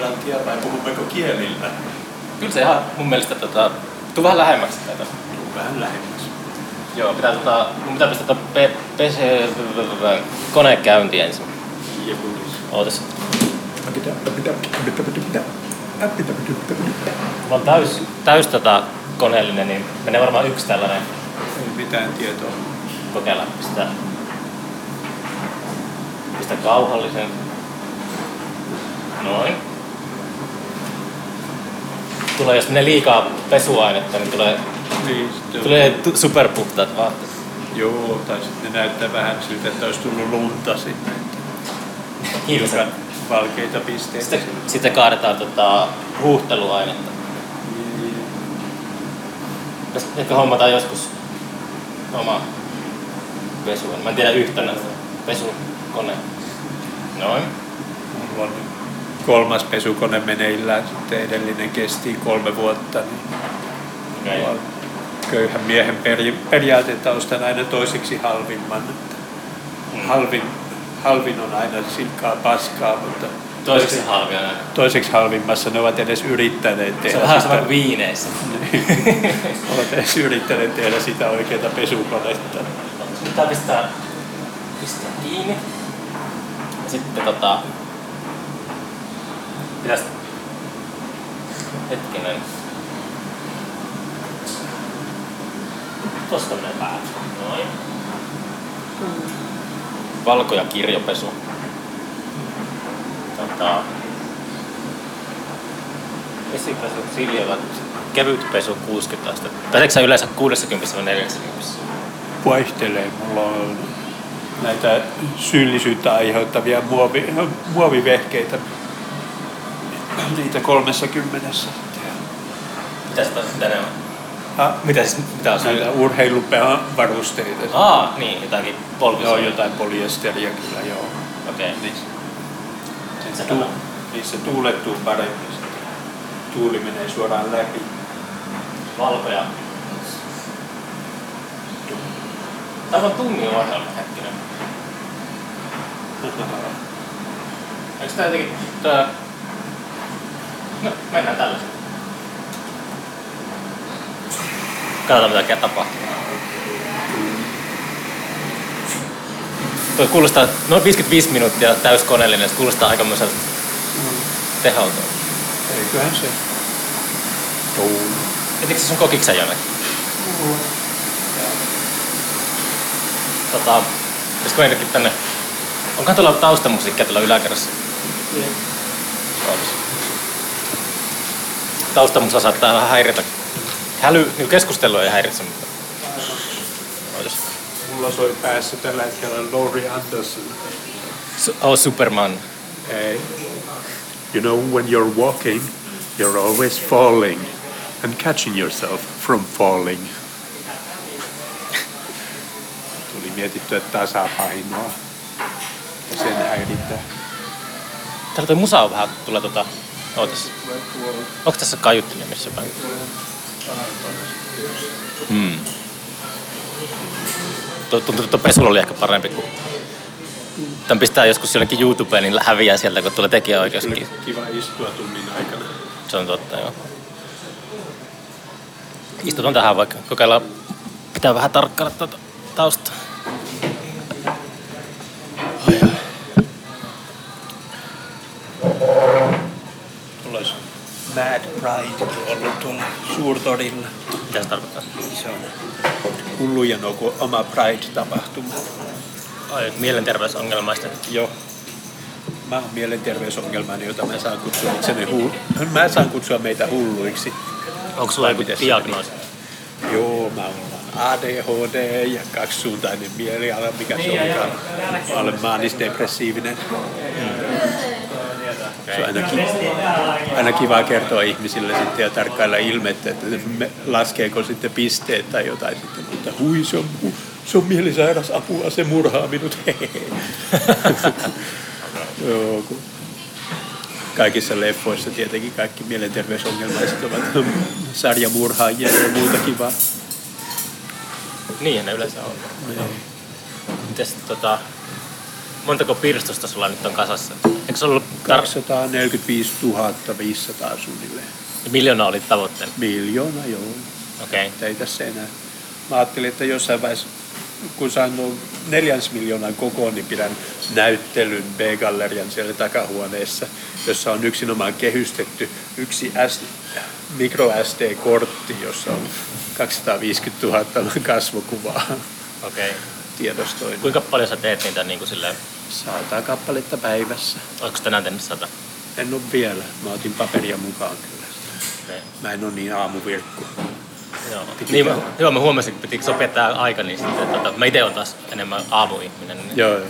englantia vai puhummeko kielillä? Kyllä se ihan mun mielestä tota, tuu vähän lähemmäksi tätä. Tuu vähän lähemmäs. Joo, pitää tota, mun pitää pistää pe, pese, kone käyntiin ensin. Ja kunis. Ootas. Mä oon täys, täys tota koneellinen, niin menee varmaan yksi tällainen Ei mitään tietoa. kokeilla. Pistä, pistä kauhallisen. Noin. Tulee, jos menee liikaa pesuainetta, niin tulee, Niin, tulee tu- superpuhtaat vaatteet. Joo, tai sitten ne näyttää vähän siltä, että olisi tullut lunta sinne. Hiilisen. Valkeita pisteitä. Sitten, sitten kaadetaan tota, huuhteluainetta. Tästä ehkä hommataan joskus oma pesu. Mä en tiedä yhtä näistä pesukone. Noin. On kolmas pesukone meneillään, sitten edellinen kesti kolme vuotta. Niin on köyhän miehen peri, periaate, että ostan aina toiseksi halvimman. Että Mm. halvin, halvin on aina silkkaa paskaa, mutta Toiseksi halvia näin. toiseksi halvimmassa ne ovat edes yrittäneet Se tehdä on vähän sama kuin viineissä. ovat edes yrittäneet tehdä sitä oikeaa pesukonetta. Pitää pistää, pistää kiinni. Sitten tota... Pitäis... Hetkinen. Tosta menee päälle. Noin. Valko- ja kirjopesu. Tota... Vesipesu Siljalla. Kevyt pesu 60 astetta. Peseekö sä yleensä 60 vai 40? Vaihtelee. Mulla on näitä syyllisyyttä aiheuttavia muovi, muovivehkeitä. Niitä 30. Mitä sitä sitten enemmän? Ha, Mitä siis, mitä on näitä urheiluvarusteita. Aa, niin, jotakin polvisia. Joo, jotain polyesteriä kyllä, joo. Okei. Niin, Se tuu, tämä. niissä tuulettuu paremmin. sitten. Tuuli menee suoraan läpi. Valkoja. Tämä on tunnin ohjelma, hetkinen. Eikö tää jotenkin... Tää... No, mennään tällaisen. Katsotaan mitä tapahtuu. Tuo kuulostaa noin 55 minuuttia täyskoneellinen, se kuulostaa aikamoiselta teholta. Eiköhän se. Tuuli. Etikö se sun kokiksen jonnekin? Tota, pitäisikö meidänkin tänne... Onkohan tuolla taustamusiikkia tuolla yläkerrassa? Olisi. Taustamusa saattaa vähän häiritä. Häly, niin keskustelua ei häiritse, mutta... Mulla soi päässä tällä hetkellä Laurie Anderson. Oh, Superman. Ei. You know, when you're walking, you're always falling and catching yourself from falling. Tuli mietittyä tasapainoa ja sen häirintää. Täällä toi musa on vähän, tulee tota... Ootas. Onko tässä kaiuttimia missä päin? Hmm. Tuntuu, että pesulla oli ehkä parempi kuin... Tän pistää joskus jonnekin YouTubeen, niin häviää sieltä, kun tulee tekijäoikeuskin. Kiva istua tunnin aikana. Se on totta, joo. Istutaan tähän vaikka. Kokeillaan. Pitää vähän tarkkailla tuota taustaa. Pride ollut tuolla suurtorilla. Mitä se tarkoittaa? Se on hullujen oma Pride-tapahtuma. Ai, mielenterveysongelmaista. Joo. Mä oon mielenterveysongelmani, jota mä saan kutsua itseni hu- Mä saan kutsua meitä hulluiksi. Onko sulla joku diagnoosi? Joo, mä oon ADHD ja kaksisuuntainen mieliala, mikä se onkaan. Mä olen maanisdepressiivinen. Se on aina, ki- aina kiva kertoa ihmisille sitten ja tarkkailla ilmettä, että laskeeko sitten pisteet tai jotain sitten. Mutta hui, se on, se on mielisairas apua, se murhaa minut. Joo, kun kaikissa leffoissa tietenkin kaikki mielenterveysongelmaiset ovat sarjamurhaajia ja muuta kivaa. Niin ne yleensä on. Mites tota... montako pirstusta sulla nyt on kasassa? Eikö se ollut tar- 245 500 suunnilleen. miljoona oli tavoitteena? Miljoona, joo. Okei. Mutta ei tässä enää. Mä ajattelin, että jossain vaiheessa, kun saan nuo neljäns miljoonan kokoon, niin pidän näyttelyn B-gallerian siellä takahuoneessa, jossa on yksinomaan kehystetty yksi S, micro SD-kortti, jossa on 250 000 kasvokuvaa Okei. Tiedostoin. Kuinka paljon sä teet niitä niin kuin silleen, Sata kappaletta päivässä. oletko tänään tehnyt sata? En ole vielä. Mä otin paperia mukaan kyllä. Okei. Mä en ole niin aamuvirkku. Joo. Piti Niin, mä, joo, mä huomasin, että pitikö sopia tää aika, niin sitten, tota, mä itse olen taas enemmän aamuihminen, niin Joo, joo.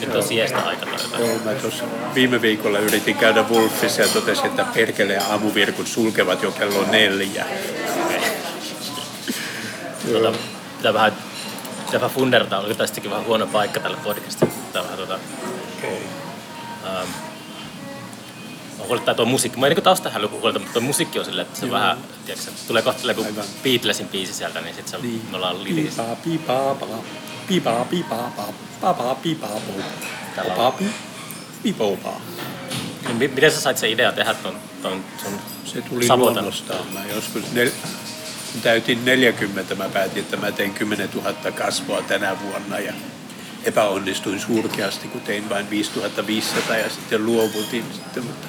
nyt on siestä aika tai Joo, mä tuossa viime viikolla yritin käydä Wolfissa ja totesin, että perkeleen aamuvirkut sulkevat jo kello neljä. Tota, pitää vähän, pitää vähän fundertaa, oliko tästäkin vähän huono paikka tälle podcastille. Pitää vähän tota, Okay. ähm, mä huolettaa tuo musiikki. Mä en niin taustahäly huolta, mutta tuo musiikki on silleen, että se Joo. vähän, tiedätkö, se tulee kohta Aivan. Beatlesin biisi sieltä, niin sit se, Niin. me ollaan lilissä. Piipaa, piipaa, paa. Piipaa, piipaa, paa. Papaa, piipaa. Tällä Papaa, pi- piipoo, paa. Niin, mi- miten sä sait sen idea tehdä ton, ton sun Se tuli Savotan. luonnostaan. Mä joskus nel... kun täytin 40, mä päätin, että mä teen 10 000 kasvua tänä vuonna ja epäonnistuin surkeasti, kun tein vain 5500 ja sitten luovutin sitten, mutta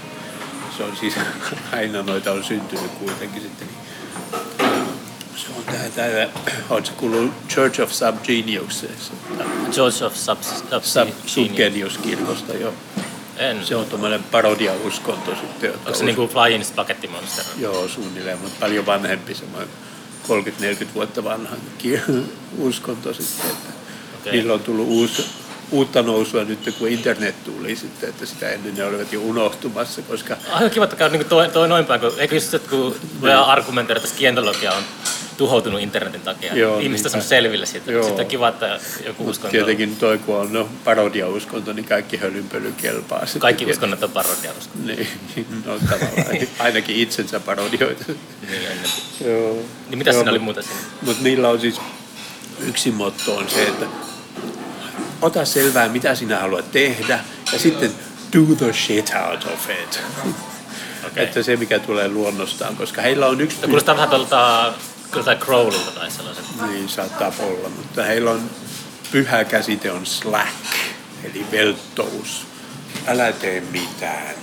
se on siis aina noita on syntynyt kuitenkin sitten. niin Se on tää, tää ootko kuullut Church of Subgenius, George of Subs, Sub, Subs, Subgenius-kirkosta, joo. En. Se on tuommoinen parodiauskonto sitten. Onko se niinku Flying Spaghetti Monster? Joo, suunnilleen, mutta paljon vanhempi, semmoinen 30-40 vuotta vanha uskonto sitten. Että Okei. Niillä on tullut uusi, uutta nousua nyt, kun internet tuli sitten, että sitä ennen ne olivat jo unohtumassa, koska Aika kiva, että käy niin toi, toi noin päin, kun eikö just, että kun tulee argumentoida, että skientologia on tuhoutunut internetin takia. Joo, Ihmiset on niinpä. saanut selville siitä. Joo. Sitten on kiva, että joku uskonto, tietenkin toi, kun on no, parodiauskonto, niin kaikki hölynpöly kelpaa. sitten. kaikki uskonnot on parodia uskonto. Niin, no tavallaan, ainakin itsensä parodioita. Niin, ennen. Joo. niin mitä siinä oli muuta siinä? Mutta niillä on siis yksi motto on se, että ota selvää, mitä sinä haluat tehdä, ja sitten do the shit out of it. Okei. Että se, mikä tulee luonnostaan, koska heillä on yksi... No, kuulostaa vähän tuolta joltain Crowlilta tai sellaisen. Niin, saattaa olla, mutta heillä on pyhä käsite on slack, eli velttous. Älä tee mitään.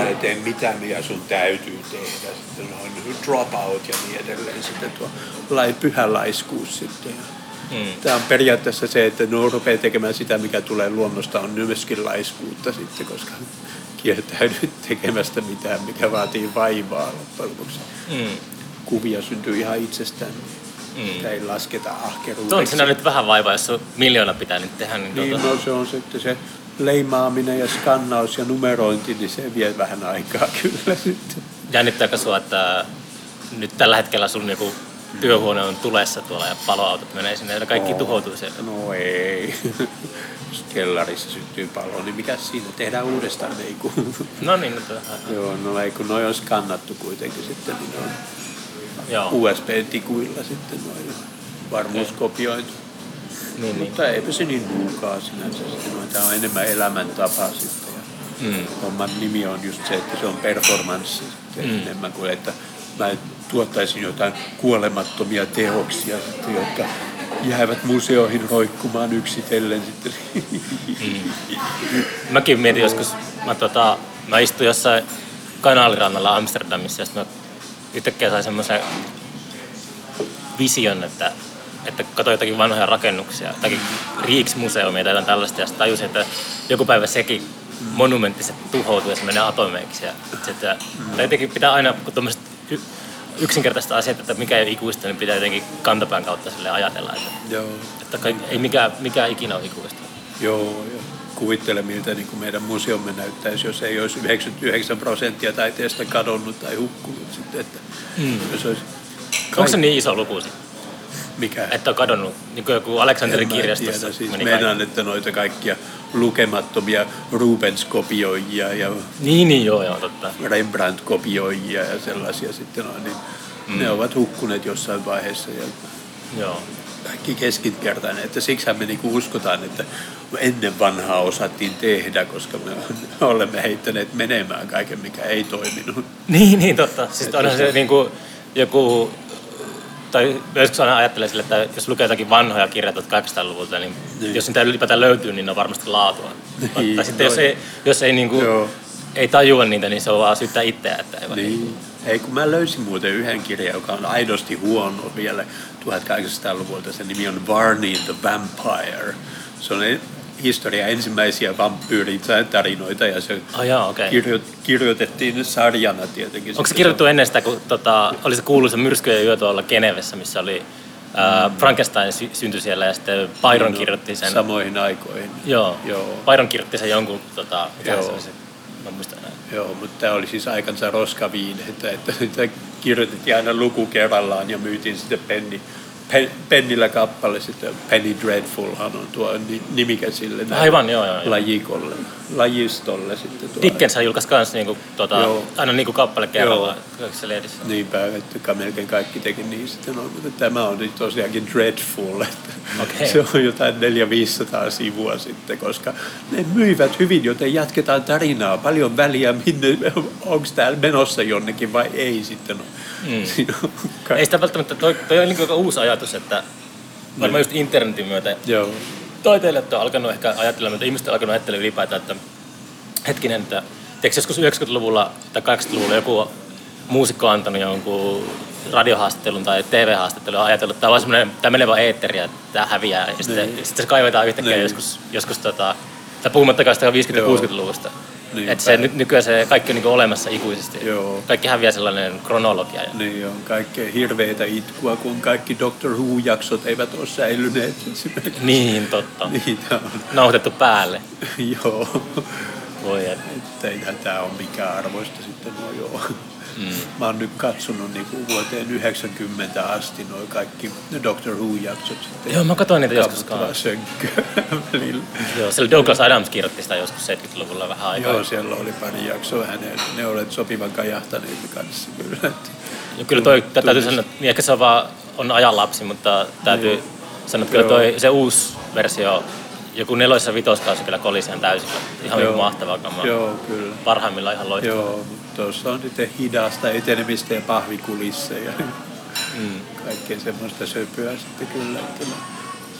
Älä tee mitään, mitä sun täytyy tehdä. Sitten on drop out ja niin edelleen. Sitten tuo lai, pyhä laiskuus sitten. Mm. Tämä on periaatteessa se, että ne rupeaa tekemään sitä, mikä tulee luonnosta, on myöskin laiskuutta sitten, koska kieltäydyt tekemästä mitään, mikä vaatii vaivaa loppujen lopuksi. Mm. Kuvia syntyy ihan itsestään. Mm. Ei lasketa ahkeruudeksi. On siinä nyt vähän vaivaa, jos on miljoona pitää nyt tehdä. Niin, Niin, tuota, no se on sitten se leimaaminen ja skannaus ja numerointi, niin se vie vähän aikaa kyllä sitten. Jännittääkö sua, että nyt tällä hetkellä sun joku työhuone on tulessa tuolla ja paloautot menee sinne ja kaikki Oo. tuhoutuu sieltä. No ei. Jos kellarissa syttyy palo, niin mikä siinä? Tehdään uudestaan, ei kun. No niin, no, Joo, no ei kun noi on skannattu kuitenkin sitten, niin ne on joo. USB-tikuilla sitten noin varmuuskopioitu. Niin, niin. Mutta eipä se niin nuukaa sinänsä sitten, noin. Tämä on enemmän elämäntapa sitten. Ja Mm. homman nimi on just se, että se on performanssi sitten mm. enemmän kuin, että mä tuottaisin jotain kuolemattomia teoksia jotka jäävät museoihin roikkumaan yksitellen sitten. Mäkin mietin joskus, mä, tota, mä istuin jossain kanaalirannalla Amsterdamissa ja sitten mä yhtäkkiä sain semmoisen vision, että, että katsoin jotakin vanhoja rakennuksia, jotakin Riiks-museumia tai jotain tällaista ja sitten tajusin, että joku päivä sekin monumentti se tuhoutuu ja se menee atomeiksi. Ja sitten, jotenkin pitää aina, kun tuommoiset yksinkertaista asiat, että mikä ei ole ikuista, niin pitää jotenkin kantapään kautta sille ajatella, että, joo, että kaikki, ei mikä, mikä ikinä ole ikuista. joo, joo. Kuvittele, miltä niin kuin meidän museomme näyttäisi, jos ei olisi 99 prosenttia taiteesta kadonnut tai hukkunut sitten. Että Mm. jos olisi Onko se niin iso luku sitten? mikä? Että on kadonnut, niin kuin joku Aleksanterin kirjastossa tiedä, siis meni meinaan, kaikki. että noita kaikkia lukemattomia Rubens-kopioijia ja Niin, niin, joo, joo, totta. Rembrandt-kopioijia ja sellaisia sitten on, niin Mm. ne ovat hukkuneet jossain vaiheessa. Ja Joo. kaikki keskinkertainen, että siksihän me niinku uskotaan, että ennen vanhaa osattiin tehdä, koska me olemme heittäneet menemään kaiken, mikä ei toiminut. Niin, niin totta. Siis onhan se niin kuin joku, tai joskus aina ajattelee sille, että jos lukee jotakin vanhoja kirjoja 800-luvulta, niin, niin, jos niitä ylipäätään löytyy, niin ne on varmasti laatua. Niin, tai sitten jos ei, jos ei, niin kuin, Joo. ei tajua niitä, niin se on vaan syyttää itseä. Että ei Niin. Ei, kun mä löysin muuten yhden kirjan, joka on aidosti huono vielä 1800-luvulta. Se nimi on Varney the Vampire. Se on e- historia ensimmäisiä vampyyritarinoita ja se Oh, jaa, okei. kirjo, kirjoitettiin sarjana tietenkin. Onko se kirjoitettu ennen sitä, kun tota, oli se kuuluisa myrskyjen yö tuolla Genevessä, missä oli ää, Frankenstein sy- syntyi siellä ja sitten Byron No, kirjoitti sen. Samoihin aikoihin. Joo. Joo. Byron kirjoitti sen jonkun, tota, mikä Joo. se oli se, mä muistan enää. Joo, mutta tämä oli siis aikansa roskaviinettä, että sitä kirjoitettiin aina luku kerrallaan ja myytiin sitten penni, pe, pennillä kappale. Sitten Penny Dreadfulhan on tuo ni- nimikä sille Aivan, joo, joo, joo. lajikolle, lajistolle sitten tuo. Dickens julkaisi kans niinku, tota, Joo. aina niinku kappale kerrallaan kaikissa lehdissä. Niinpä, että melkein kaikki teki niin sitten on, mutta tämä on nyt tosiaankin dreadful, että Okei. se on jotain 400-500 sivua sitten, koska ne myivät hyvin, joten jatketaan tarinaa. Paljon väliä, minne, onko täällä menossa jonnekin vai ei sitten. Mm. Siinä on ka- Ei sitä välttämättä, toi, toi on niinku uusi ajatus, että varmaan just internetin myötä Joo, taiteilijat on alkanut ehkä ajattelemaan, että ihmiset on alkanut ajattelemaan ylipäätään, että hetkinen, että tiedätkö joskus 90-luvulla tai 80-luvulla joku muusikko on antanut jonkun radiohaastattelun tai TV-haastattelun ja ajatellut, että tämä on semmoinen, tämä menee vaan eetteriä, että tämä häviää. Ja sitten, Niin. sitten se kaivetaan yhtäkkiä Niin. joskus, joskus tota, tai puhumattakaan sitä 50- Joo. ja 60-luvusta. Niinpä. Että se ny- nykyään se kaikki on niinku olemassa ikuisesti. Joo. Kaikki häviää sellainen kronologia. Niin on kaikkea hirveitä itkua, kun kaikki Doctor Who-jaksot eivät ole säilyneet esimerkiksi. niin, totta. Niitä on, Nauhoitettu päälle. joo. Voi et. Että ei tämä ole mikään arvoista sitten, no joo. Mm. Mä oon nyt katsonut niin kuin vuoteen 90 asti noin kaikki Doctor Who-jaksot sitten. Joo, mä katsoin niitä joskus kanssa. välillä. Joo, siellä Douglas Adams kirjoitti sitä joskus 70-luvulla vähän aikaa. Joo, siellä oli pari jaksoa hänen. Ne olet sopivan kajahtaneet kanssa kyllä. Että Ja kyllä toi, täytyy Tunnistin. sanoa, että ehkä se on vaan on ajan lapsi, mutta täytyy Niin. sanoa, että kyllä Joo. toi, se uusi versio, joku ja vitoskausi kyllä kolisi ihan täysin. Ihan Joo. Mahtavaa kamaa. Joo, kyllä. Parhaimmillaan ihan loistavaa. Joo, mutta tuossa on sitten hidasta etenemistä ja pahvikulisseja ja Mm. kaikkea semmoista söpöä sitten kyllä. Että no,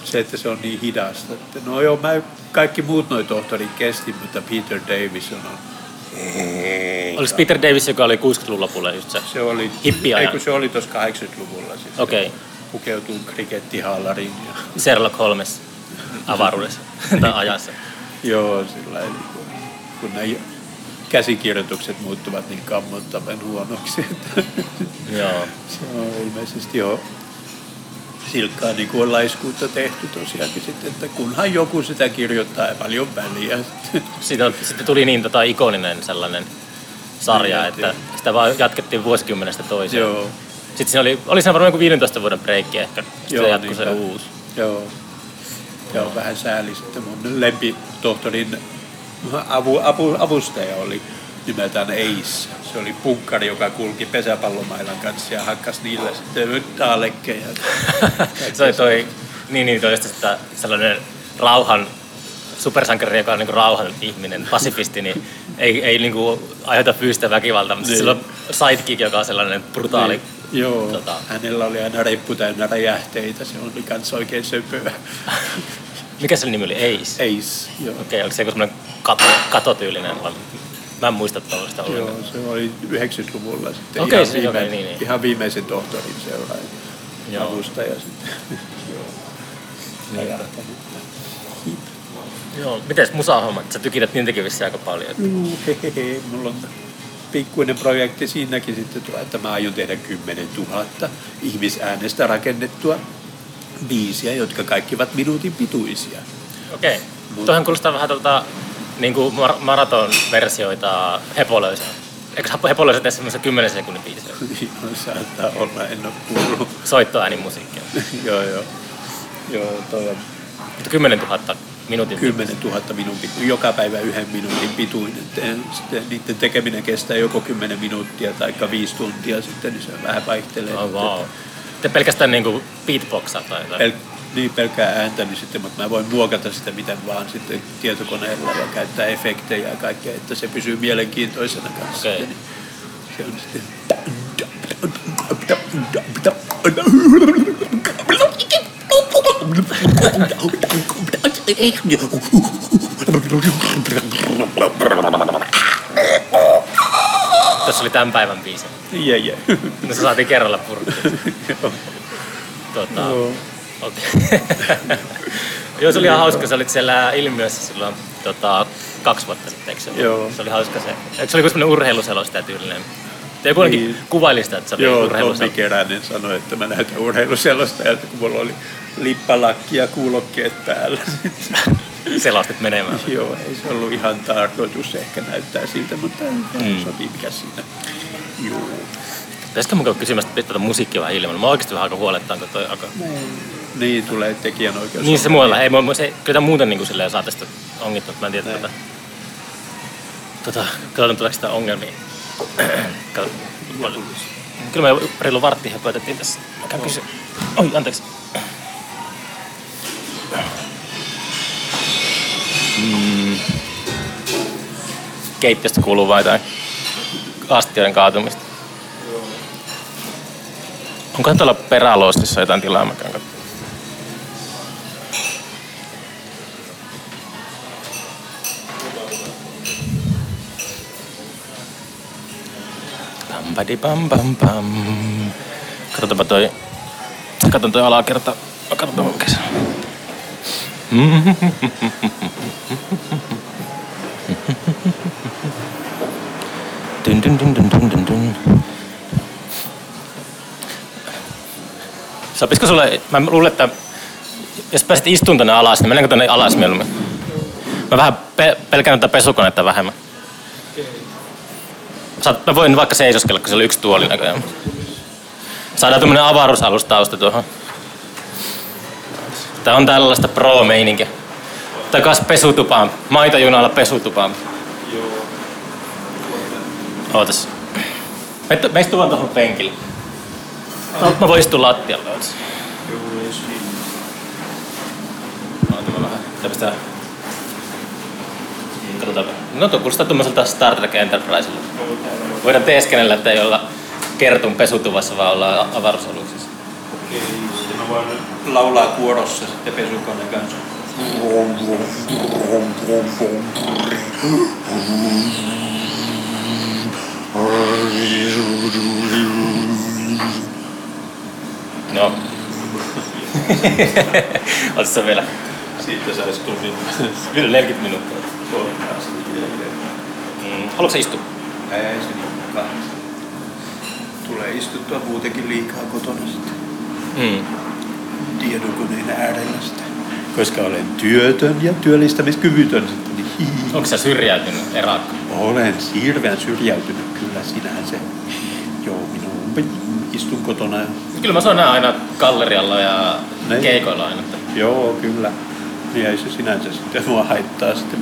se, että se on niin hidasta. Että no joo, mä, kaikki muut noi tohtorit kesti, mutta Peter Davison on... Oliko Peter Davis, joka oli 60-luvun lopulla just se? Se oli, Hippiajan. ei kun se oli tuossa 80-luvulla. Siis Okei. Se pukeutuu krikettihaalariin ja Sherlock Holmes avaruudessa tai ajassa. joo, sillä lailla, kun, kun ne käsikirjoitukset muuttuvat niin kammottavan huonoksi, Joo. se on ilmeisesti jo silkkaa niin kuin on laiskuutta tehty tosiaankin sitten, että kunhan joku sitä kirjoittaa, ei paljon väliä. sitten. Siitä on, sitten tuli niin tota, ikoninen sellainen sarja, Niin, että joo. sitä vaan jatkettiin vuosikymmenestä toiseen. Joo, Sitten siinä oli, oli siinä varmaan joku 15 vuoden breikki ehkä. Sitten Joo, se jatkui se niinpä. uusi. joo. Joo, vähän sääli sitten. Mun lempitohtorin avu, avu, avustaja oli nimeltään Ace. Se oli punkkari, joka kulki pesäpallomailan kanssa ja hakkas niillä sitten taalekkeja. se oli toi, niin, niin, toi sitä sellainen rauhan supersankari, joka on niin rauhan ihminen, pasifisti, niin ei, ei niin kuin aiheuta fyysistä väkivaltaa, mutta Niin. sillä on sidekick, joka on sellainen brutaali. Niin, Joo, Tota. hänellä oli aina reppu täynnä räjähteitä, se oli kans oikein söpöä. Mikä se nimi oli? Ace. Ace, joo. Okei, oliko se joku semmoinen kato, katotyylinen vai? Mä en muista tuollaista Joo, se oli 90-luvulla sitten Okei, ihan, se- viime, okei, niin, niin. ihan viimeisen tohtorin seuraaja. Joo. Avustaja sitten. Joo. Niinpä. Räjähtänyt. Joo, mites musahommat? Sä tykität niitäkin vissiin aika paljon. Juu, hehehe, mulla on pikkuinen projekti siinäkin sitten, että mä aion tehdä 10 000 ihmisäänestä rakennettua biisiä, jotka kaikki ovat minuutin pituisia. Okei. Mut- Tuohan kuulostaa vähän tuolta niin kuin mar- maraton-versioita hepolöysiä. Eikö hepolöysiä tee semmoista 10 sekunnin biisiä? Niin on, saattaa olla, en ole kuullut. Soittoäänimusiikkia. joo, joo. Joo, toi on Mutta 10 000 minuutin 10 000 minuutin, joka päivä yhden minuutin pituinen. Te- Sitten niiden tekeminen kestää joko 10 minuuttia tai 5 tuntia sitten, niin se vähän vaihtelee. Oh, wow. te pelkästään niinku beatboxaa tai jotain? Pel- niin pelkää ääntä, niin sitten, mutta mä voin muokata sitä miten vaan sitten tietokoneella ja käyttää efektejä ja kaikkea, että se pysyy mielenkiintoisena kanssa. Okei. Niin Se on sitten... Tässä oli tämän päivän biisi. Jee, jee. No se saatiin kerralla purkkiin. Tota, Joo. okei. Joo, se oli ihan hauska. Sä olit siellä ilmiössä silloin tota, kaksi vuotta sitten, eikö se ollut? Joo. Se oli hauska se. Eikö se oli semmoinen urheiluselostaja tyylinen? Te joku Niin. kuvaili sitä, että se oli Joo, Tommi urheiluselostaja. Keränen sanoi, että mä näytän urheiluselosta, ja kun mulla oli lippalakki ja kuulokkeet päällä. Selostit menemään. Joo, ei se ollut ihan tarkoitus ehkä näyttää siltä, mutta Mm. sopii mikä siinä. Joo. Pitäisikö mun kysymässä että tätä musiikkia vähän ilman? Mä oikeasti vähän alkoi huolettaa, kun toi alkoi... Niin tulee tekijänoikeus. Niin se muualla. Ei, mua- se, kyllä muuten niin kuin silleen saa tästä ongittua, mä en tiedä tätä. Tota, katsotaan tuleeko sitä ongelmia. Kyllä me reilu vartti höpötettiin tässä. Mä käyn kysy. Oi, anteeksi. Mm. Keittiöstä kuuluu vai jotain astioiden kaatumista. Onkohan tuolla peräloostissa jotain tilaa? Mä käyn katsomaan. Pam pam pam pam. Katsotaanpa toi. Katon toi alakerta. Katsotaan se on. Dun dun dun dun dun dun dun. Sopisiko sulle, mä luulen, että jos pääset istuun tonne alas, niin mennäänkö tonne alas mieluummin? Mä vähän pe- pelkään tätä pesukonetta vähemmän. Saat, mä voin vaikka seisoskella, kun se oli yksi tuoli näköjään. Saadaan tämmönen avaruusalustausta tuohon. Tää on tällaista pro-meininkiä. Takas pesutupaan. Maitojunalla pesutupaan. Ootas. Me, me istutaan tuohon penkille. No, mä voin istua lattialle. Ootas. Oota mä vähän tämmöstä... No tuo kuulostaa tuommoiselta Star Trek Enterprisella. Voidaan teeskennellä, että ei olla kertun pesutuvassa, vaan ollaan avaruusaluksissa. Okei, voin laulaa kuorossa sitten pesukoneen kanssa. No. Oletko sä vielä? Siitä saisi tunnin Vielä 40 minuuttia. Mm. Haluatko sä istua? Ei se niin kai. Tulee istuttua muutenkin liikaa kotona sitten Mm. Tietokoneen äärellä sitten. Koska olen työtön ja työllistämiskyvytön niin. Onko sä syrjäytynyt erakka? Olen hirveän syrjäytynyt kyllä sinänsä. Joo, minun istun kotona. Kyllä mä nää aina gallerialla ja Niin. keikoilla aina. Joo, kyllä. Niin ei se sinänsä sitten mua haittaa sitten.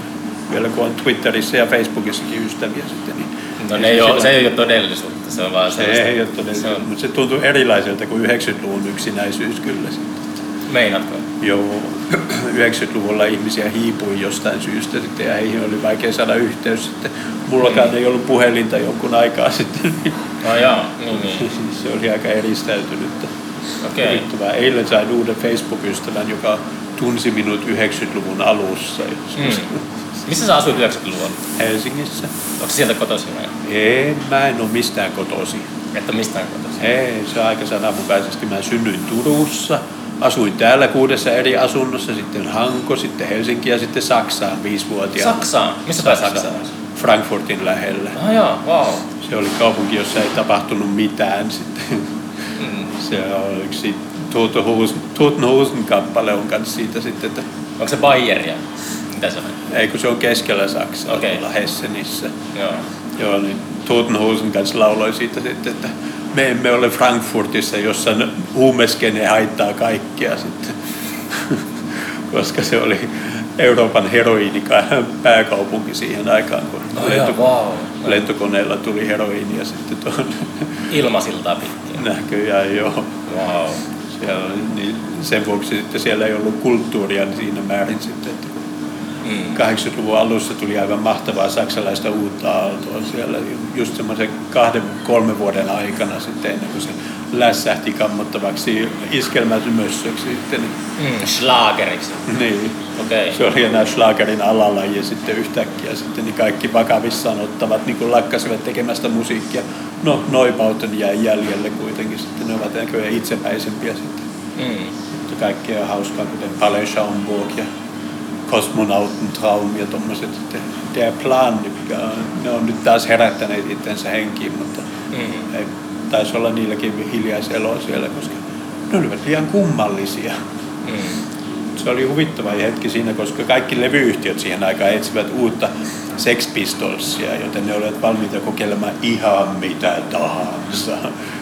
Vielä kun on Twitterissä ja Facebookissakin ystäviä sitten, niin No ne ei ole, se ei ole todellisuutta, se on vaan se sellaista- ei ole Se todella, on, mutta se tuntuu erilaiselta kuin 90-luvun yksinäisyys kyllä sitten. Meinaatko? Joo, 90-luvulla ihmisiä hiipui jostain syystä sitten ja heihin oli vaikea saada yhteys sitten. Mullakaan ei ollut puhelinta jonkun aikaa sitten, No joo, niin niin. se oli aika eristäytynyttä. Okei. Huvittavaa. Eilen sain uuden Facebook-ystävän, joka tunsi minut 90-luvun alussa Mm. Missä sä asuit 90-luvulla? Helsingissä. Onko sieltä kotoisin vai? En, mä en ole mistään kotoisin. Että mistään kotoisin? Ei, se on aika sananmukaisesti. Mä synnyin Turussa, asuin täällä kuudessa eri asunnossa, sitten Hanko, sitten Helsinki ja sitten Saksaan viisivuotiaana. Saksaan? Missä päin Saksaan? Frankfurtin lähellä. Ah joo, wow. Se oli kaupunki, jossa ei tapahtunut mitään sitten. Mm. Se on yksi Totenhosen kappale on kanssa siitä sitten, että Onko se Bayeria? Mitä se on? ei kun se on keskellä Saksaa, tuolla Hessenissä. Joo. Joo, niin Totenhosen kanssa lauloi siitä sitten, että me emme ole Frankfurtissa, jossa huumeskene haittaa kaikkea sitten. Koska se oli Euroopan heroiini pääkaupunki siihen aikaan, kun Oh, lento, joo, wow. lentokoneella tuli heroiinia sitten tuon Ilmasiltaa pitkin. näköjään joo. Wow. Siellä, niin sen vuoksi sitten siellä ei ollut kulttuuria siinä määrin sitten, että Mm. 80-luvun alussa tuli aivan mahtavaa saksalaista uutta aaltoa siellä just semmoisen kahden, kolmen vuoden aikana sitten ennen kuin se lässähti kammottavaksi iskelmätymössöksi sitten. Mm. Schlageriksi. Niin. Okei. Se oli enää Schlagerin alalaji ja sitten yhtäkkiä sitten niin kaikki vakavissaan ottavat niin kuin lakkasivat tekemästä musiikkia. No, Neubauten jäi jäljelle kuitenkin sitten, ne ovat näköjään itsepäisempiä sitten. Mm. Mutta kaikkea hauskaa, kuten Palais Schaumburg ja Kosmonautentraum ja tommoset sitten Der Plan, mikä on, ne on nyt taas herättäneet itsensä henkiin, mutta Mm. ei, taisi olla niilläkin hiljaiseloa siellä, koska ne olivat liian kummallisia. Mm. Se oli huvittava hetki siinä, koska kaikki levyyhtiöt siihen aikaan etsivät uutta Sex Pistolsia, joten ne olivat valmiita kokeilemaan ihan mitä tahansa.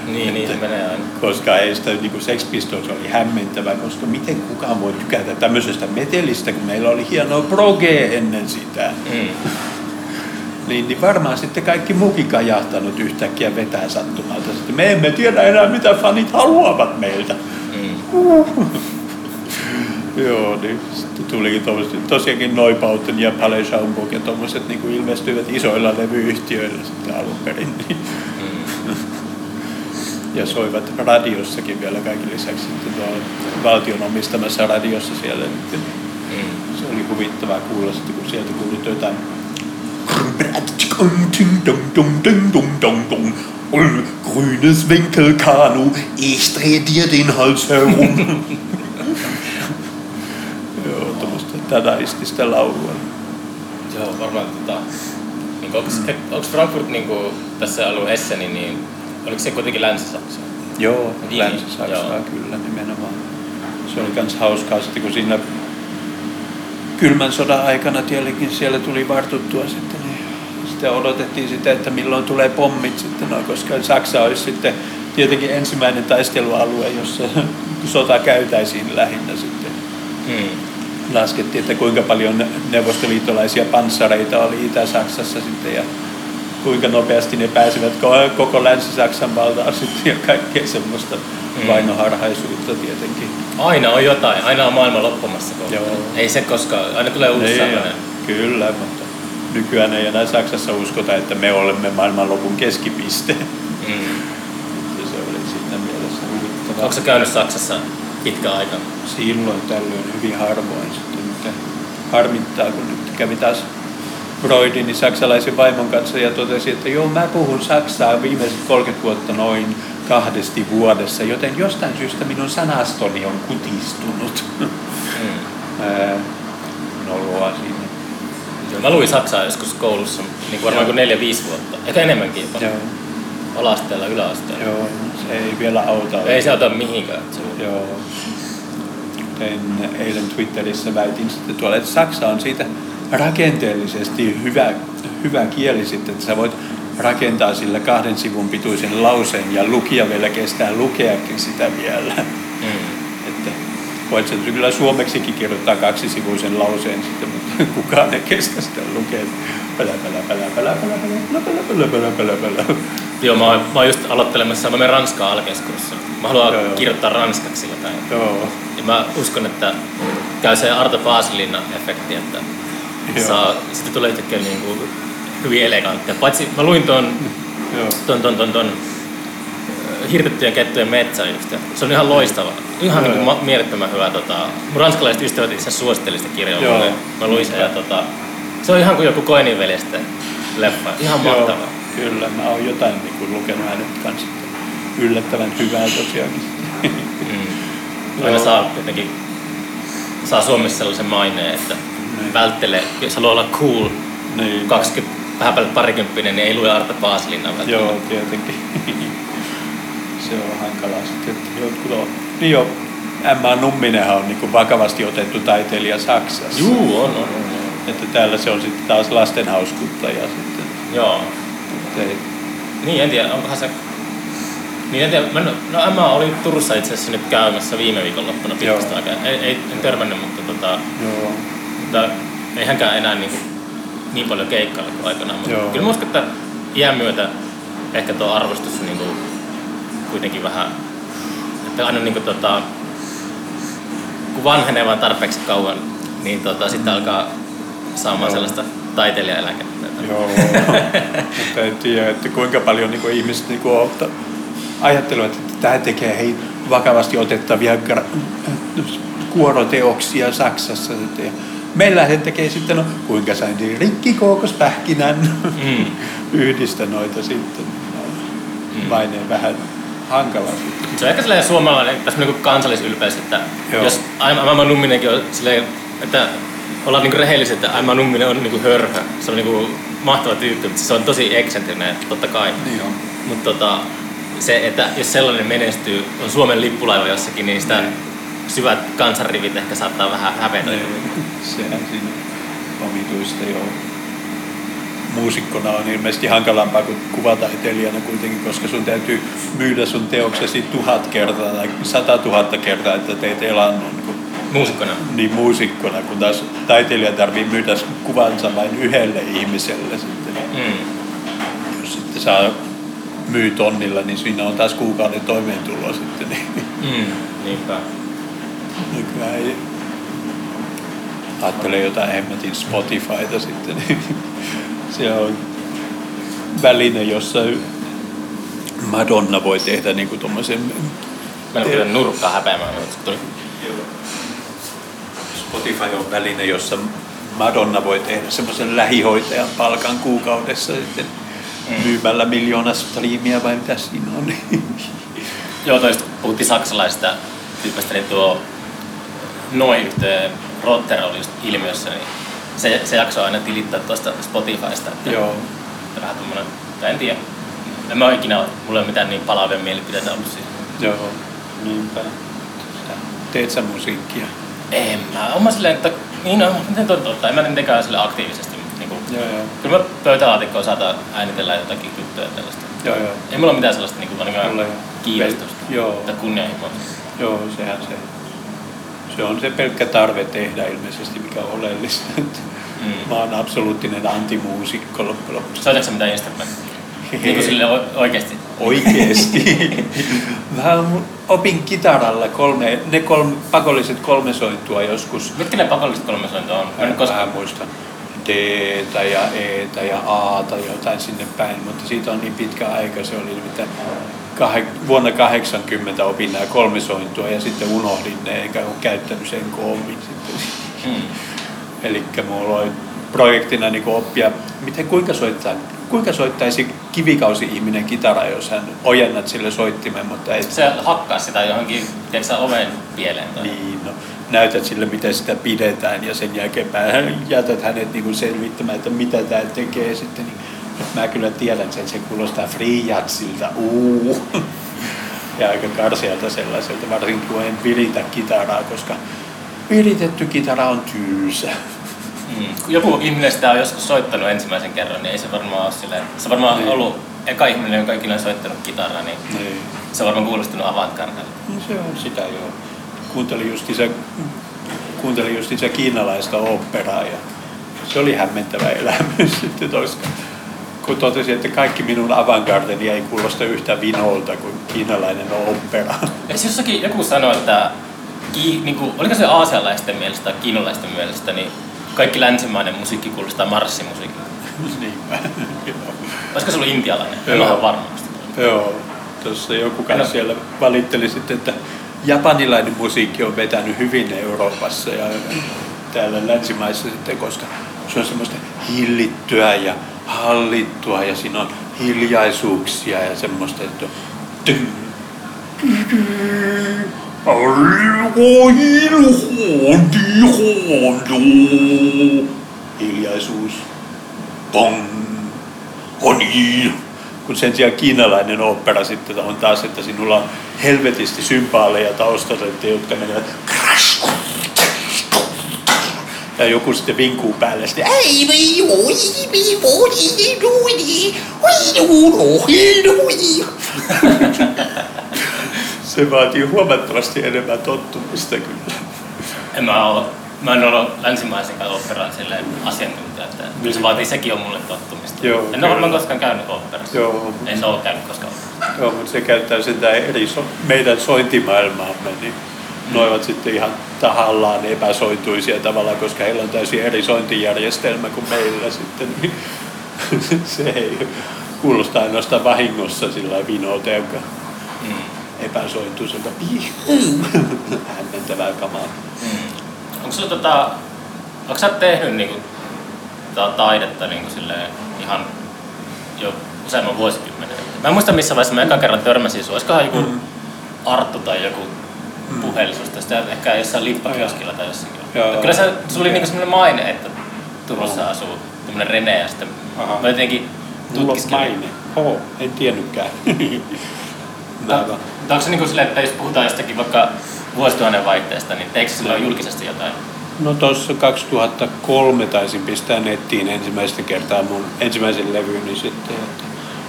Niin, niin menee aina. Koska heistä niin kuin Sex Pistols oli hämmentävä, koska miten kukaan voi tykätä tämmöisestä metelistä, kun meillä oli hienoa proge ennen sitä. Mm. Niin, niin varmaan sitten kaikki muukin kajahtanut yhtäkkiä vetää sattumalta. Sitten me emme tiedä enää, mitä fanit haluavat meiltä. Mm. Joo, niin sitten tulikin tommoset, tosiaankin Neubauten ja Palais Schaumburg ja tommoset niin kuin ilmestyivät isoilla levyyhtiöillä sitten alun perin. Niin. Mm. Ja soivat radiossakin vielä kaiken lisäksi sitten valtion omistamassa radiossa siellä. Niin Mm. se oli huvittavaa kuulla sitten, kun sieltä kuului jotain Grünes Winkelkanu, ich dreh dir den Hals herum. Dadaistista laulua. Joo, varmaan tota... Niin onko, onko Frankfurt niin kuin, tässä ollut Esseni, niin oliko se kuitenkin Länsi-Saksa? Joo, Niin, Länsi-Saksaa joo. kyllä nimenomaan. Se oli myös hauskaa sitten, kun siinä kylmän sodan aikana tietenkin siellä tuli vartuttua sitten, niin sitten odotettiin sitä, että milloin tulee pommit sitten, no, koska Saksa olisi sitten tietenkin ensimmäinen taistelualue, jossa sota käytäisiin lähinnä sitten. Mm. Laskettiin, että kuinka paljon neuvostoliittolaisia panssareita oli Itä-Saksassa sitten ja kuinka nopeasti ne pääsivät ko- koko Länsi-Saksan valtaan sitten ja kaikkea semmoista Mm. vainoharhaisuutta tietenkin. Aina on jotain, aina on maailma loppumassa. kohta. Joo. Ei se koskaan, aina tulee uusi Niin, sellainen. Kyllä, mutta nykyään ei enää Saksassa uskota, että me olemme maailmanlopun keskipiste. Mm. Se oli siinä mielessä huvittavaa. Onko se käynyt Saksassa pitkä aika? Silloin tällöin hyvin harvoin sitten, mikä harmittaa, kun nyt kävi taas Broidini saksalaisen vaimon kanssa ja totesi, että joo, mä puhun saksaa viimeiset 30 vuotta noin kahdesti vuodessa, joten jostain syystä minun sanastoni on kutistunut. Mm. Noloa siinä. Joo, Mä luin Saksaa joskus koulussa, niin kuin varmaan kuin neljä, viisi vuotta. Ehkä enemmänkin jopa. Joo, Alasteella, yläasteella. joo, se ei vielä auta. Ei se auta mihinkään. Joo. Tein eilen Twitterissä väitin sitten tuolla, että Saksa on siitä rakenteellisesti hyvä, hyvä kieli sitten, että sä voit rakentaa sillä kahden sivun pituisen lauseen ja lukija vielä kestää lukeakin sitä vielä. Mm. Että voit sen kyllä suomeksikin kirjoittaa kaksisivuisen lauseen sitten, mutta kukaan ei kestä sitä lukea. Pälä, pälä, pälä, pälä, pälä, pälä, pälä, pälä, pälä, pälä, pälä. Joo, mä oon, mä oon just aloittelemassa, mä menen Ranskaan alkeiskurssi. Mä haluan Joo, joo. kirjoittaa ranskaksi jotain. Joo. Ja mä uskon, että käy se Arto Paasilinnan efekti, että Joo. saa, sitten tulee yhtäkkiä niin kuin hyvin eleganttia. Paitsi mä luin ton, Joo. ton, ton, ton, ton hirtettyjen kettujen metsän just, ja se on ihan loistava. Ihan Joo, niin kuin mielettömän hyvä. Tota, mun ranskalaiset ystävät itse suositteli sitä kirjaa Joo. Mä luin sen ja tota, se on ihan kuin joku Koinin veljesten leffa. Ihan mahtava. Joo, kyllä, mä oon jotain niin kuin lukenut hänet kanssa. Yllättävän hyvää tosiaankin. Mm. Aina Joo. saa jotenkin saa Suomessa sellaisen maineen, että Niin. välttelee, jos haluaa olla cool, Niin. 20, vähän päälle parikymppinen, niin ei lue Arta Paasilinnan välttämättä. Joo, tietenkin. Se on hankalaa sitten, että jotkut on. Niin jo, Emma Numminenhan on niin vakavasti otettu taiteilija Saksassa. Juu, on, on, on. Että täällä se on sitten taas lastenhauskuttaja sitten. Joo. Ei, Niin, en tiedä, onkohan se... Niin, en tiedä. Mä, no, Emma oli Turussa itse asiassa nyt käymässä viime viikonloppuna pitkästä aikaa. Ei, ei, en törmännyt, mutta tota, joo. mutta ei hänkään enää niin, niin paljon keikkailla kuin aikanaan. Mutta Joo. kyllä mä uskon, että iän myötä ehkä tuo arvostus niin kuin, kuitenkin vähän, että aina niin kuin, tota, kun vanhenee vaan tarpeeksi kauan, niin tota, sitten alkaa saamaan Joo. sellaista taiteilijaeläkettä. Joo, mutta en tiedä, että kuinka paljon niin kuin ihmiset niin kuin ajattelevat, että tämä tekee hei, vakavasti otettavia kuoroteoksia Saksassa. Meillä he tekee sitten, no, kuinka sain niin rikkikookospähkinän Mm. yhdistä noita sitten. Mm. Vaineen vähän hankala sitten. Se on ehkä sellainen suomalainen tässä on niin kansallisylpeys, että Joo. jos Aima Numminenkin on silleen, että ollaan niin rehellisiä, että Aima Numminen on niin hörhö. Se on niin mahtava tyyppi, mutta se on tosi eksentrinen, totta kai. Niin on. Mutta tota, se, että jos sellainen menestyy, on Suomen lippulaiva jossakin, niin sitä Niin. syvät kansanrivit ehkä saattaa vähän hävetä. Sehän siinä omituista joo. Muusikkona on ilmeisesti hankalampaa kuin kuvataiteilijana kuitenkin, koska sun täytyy myydä sun teoksesi tuhat kertaa tai sata tuhatta kertaa, että teet elannon. Kun, Muusikkona. niin muusikkona, kun taas taiteilija tarvii myydä kuvansa vain yhdelle ihmiselle sitten. Mm. Jos sitten saa myy tonnilla, niin siinä on taas kuukauden toimeentulo sitten. Niin Mm. Niinpä. nykyään ei ajattelee jotain hemmetin Spotifyta sitten. niin Se on väline, jossa Madonna voi tehdä niin kuin tommosen... Mä en ole nurkkaa häpeämään, mutta tuli. Spotify on väline, jossa Madonna voi tehdä semmoisen lähihoitajan palkan kuukaudessa sitten Mm. myymällä miljoona striimiä vai mitä siinä on. Joo, toista puhuttiin saksalaisista tyypistä, niin tuo Noi-yhteen Rotter oli just ilmiössä, niin se, se jaksoi aina tilittää tuosta Spotifysta. Että Joo. vähän tommonen, tai en tiedä. En mä ikinä, mulla ei ole mitään niin palavia mielipiteitä ollut siitä. Joo, niinpä. Teet sä musiikkia? En mä, oon mä silleen, että niin no, miten toi totta, en mä nyt tekään sille aktiivisesti, mutta niinku, Joo, joo. kyllä mä pöytälaatikkoon saatan äänitellä jotakin juttuja ja tällaista. Joo, joo. Ei mulla ole mitään sellaista niinku, ainakaan Mulla ei. kiinnostusta Joo. tai kunnianhimoa. Joo, sehän se. Se on se pelkkä tarve tehdä ilmeisesti, mikä on oleellista. Mm. Mä oon absoluuttinen antimuusikko loppujen lopuksi. Soitatko sä mitään instrumenttia? Niin kuin sille o- oikeesti. Mä opin kitaralla kolme, ne kolme, pakolliset kolme sointua joskus. Mitkä ne pakolliset kolme sointoa on? Mä en koskaan. muista. D ja E ja A tai jotain sinne päin, mutta siitä on niin pitkä aika. Se oli nimittäin kah- vuonna 80 opin nämä kolme sointua ja sitten unohdin ne eikä ole käyttänyt sen koommin sitten. Mm. Eli mulla oli projektina niin oppia, miten, kuinka, soittaa, kuinka soittaisi kivikausi-ihminen kitara, jos hän ojennat sille soittimen, mutta et Se hakkaa sitä johonkin, tiedätkö oven pieleen tai... niin, no, näytät sille, miten sitä pidetään ja sen jälkeen jätät hänet niin kuin selvittämään, että mitä tämä tekee sitten. Niin, mä kyllä tiedän sen, se kuulostaa freejatsilta, uu. Ja aika karsealta sellaiselta, varsinkin kun en viritä kitaraa, koska viritetty kitara on tylsä. Mm. Joku ihminen sitä on joskus soittanut ensimmäisen kerran, niin ei se varmaan ole silleen. Se varmaan Niin. ollut eka ihminen, joka ikinä on soittanut kitaraa, niin Niin. se on varmaan kuulostunut avantgardelle. No se on sitä joo. Kuuntelin justiinsa, kuuntelin justiinsa kiinalaista oopperaa ja se oli hämmentävä elämys sitten koska kun totesin, että kaikki minun avantgardeni ei kuulosta yhtä vinolta kuin kiinalainen opera. Siis jossakin joku sanoi, että ki, niin kuin, oliko se aasialaisten mielestä tai kiinalaisten mielestä, niin kaikki länsimainen musiikki kuulostaa marssimusiikilta. Niinpä. Joo. Olisiko se ollut intialainen? En Joo. ole ihan varmasti. Joo, tuossa joku kanssa siellä valitteli sitten, että japanilainen musiikki on vetänyt hyvin Euroopassa ja täällä länsimaissa sitten, koska se on semmoista hillittyä ja hallittua ja siinä on hiljaisuuksia ja semmoista, että tyn, Hiljaisuus. Pong. Oni. Kun sen sijaan kiinalainen opera sitten on taas, että sinulla on helvetisti sympaaleja taustalla, jotka menevät. Ja joku sitten vinkuu päälle sitten, Se vaatii huomattavasti enemmän tottumista kyllä. En mä ole mä en ole länsimaisen operan silleen asiantuntija, että kyllä se vaatii sekin on mulle tottumista. Joo, en kyllä. ole varmaan koskaan käynyt operassa. Joo. En ole käynyt koskaan. Joo, mutta se käyttää sitä eri so- meidän sointimaailmaamme, niin mm. ne ovat sitten ihan tahallaan epäsointuisia tavallaan, koska heillä on täysin eri sointijärjestelmä kuin meillä sitten. Niin se ei kuulosta ainoastaan vahingossa sillä vinolta, joka Mm. epäsointuiselta hämmentävää kamaa. Mm. Onko sulla tota, onko sä tehnyt niinku, ta- taidetta niinku silleen ihan jo useamman vuosikymmenen? Mä en muista missä vaiheessa mä eka kerran törmäsin sua. Olisikohan joku Mm. Arttu tai joku puhelisuus tästä, ehkä jossain lippakioskilla tai jossakin. Joo. Mutta Kyllä se, sulla oli niinku semmoinen maine, että Turussa asuu tämmönen Rene ja sitten Aha. mä jotenkin Mulla on tutkiskelin. maine. Oho, en tiennytkään. Mä Mutta onko se niinku silleen, että jos puhutaan jostakin vaikka vuosituhannen vaihteesta, niin teikö silloin julkisesti jotain? No tuossa 2003 taisin pistää nettiin ensimmäistä kertaa mun ensimmäisen levyni sitten. Että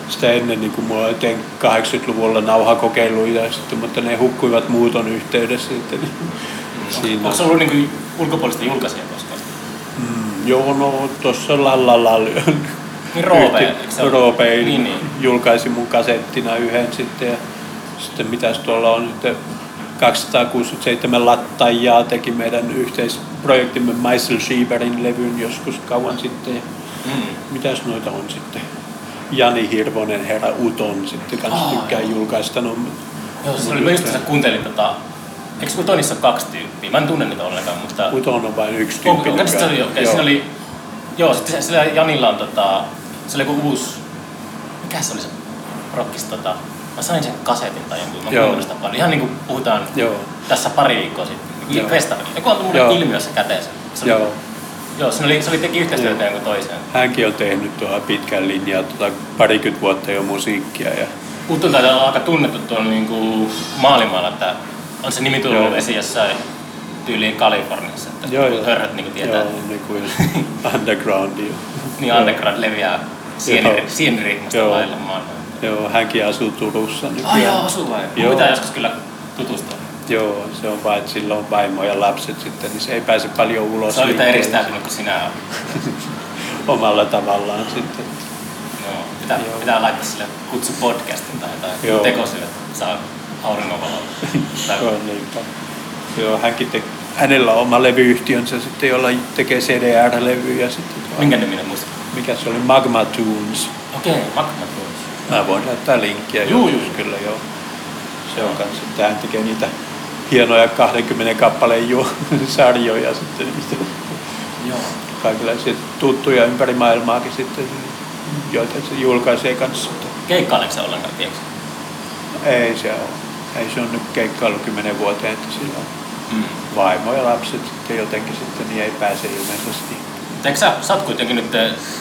sitä ennen niin kuin mulla tein 80-luvulla nauhakokeiluja, sitten, mutta ne hukkuivat muuton yhteydessä sitten. Siinä. Onko se ollut niinku ulkopuolista julkaisijaa koskaan? Mm, joo, no tuossa Lallalla Niin Roope? Roope Niin, niin. julkaisi mun kasettina yhden sitten ja sitten mitäs tuolla on sitten 267 lattajaa teki meidän yhteisprojektimme Meissel Schieberin levyn joskus kauan sitten ja Mm. mitäs noita on sitten Jani Hirvonen, herra Uton sitten kanssa Aa, tykkää joo. julkaista. No, Joo, se oli, mä just tässä kuuntelin tota, eikö Utonissa ole kaksi tyyppiä? Mä en tunne niitä ollenkaan, mutta... Uton on vain yksi tyyppi. onko se oli, okei, siinä oli... Joo, sitten se- sillä Janilla on tota, se oli joku uusi... Mikä se oli se rockis tota... Mä sain sen kasetin tai jonkun, mä kuuntelin sitä paljon. Ihan niinku puhutaan Joo, tässä pari viikkoa sitten. Joo. Festarilla. Joku antoi mulle Joo. ilmiössä käteen sen. Se oli, joo. Joo, se oli, se oli teki yhteistyötä jonkun toiseen. Hänkin on tehnyt tuolla pitkän linjaa tota parikymmentä vuotta jo musiikkia. Ja, Uttu taitaa olla aika tunnettu tuolla niinku maailmalla, että on se nimi tullut Joo. esiin jossain tyyliin Kaliforniassa, että Joo, joo. hörrät niinku tietää, joo, niin kuin undergroundia. niin underground leviää Joo. sieni- sieniriimmasta Joo. lailla maailmaa. Joo, hänkin asuu Turussa nykyään. Ai joo, asuu vai? Joo. pitää joskus kyllä tutustua. Joo, se on vaan, että sillä on vaimo ja lapset sitten, niin se ei pääse paljon ulos. Se on yhtä eristäytynyt kuin sinä. Omalla tavallaan sitten. Joo. Pitää, Joo. pitää laittaa sille kutsu podcastin tai jotain Joo. tekosyöt, saa auringonvaloa. Joo, niinpä. Joo, hänkin te, hänellä on oma levyyhtiönsä sitten, jolla tekee CDR-levyjä sitten. Minkä niminen muista? Mikä se oli? Magma Tunes. Okei, Magma Tunes. Mä voin laittaa linkkiä. Juu, juu. Kyllä, joo. Se on kanssa, että hän tekee niitä hienoja 20 kappaleen ju- sarjoja sitten niistä Joo. kaikenlaisia tuttuja ympäri maailmaakin sitten, joita se julkaisee kanssa. Keikkaileeko se ollenkaan, tiedätkö? Ei se ole. Ei se on nyt keikkailu kymmenen vuoteen, että sillä on Mm. vaimo ja lapset sitten jotenkin sitten, niin ei pääse ilmeisesti. Eikö sä, sä oot kuitenkin nyt,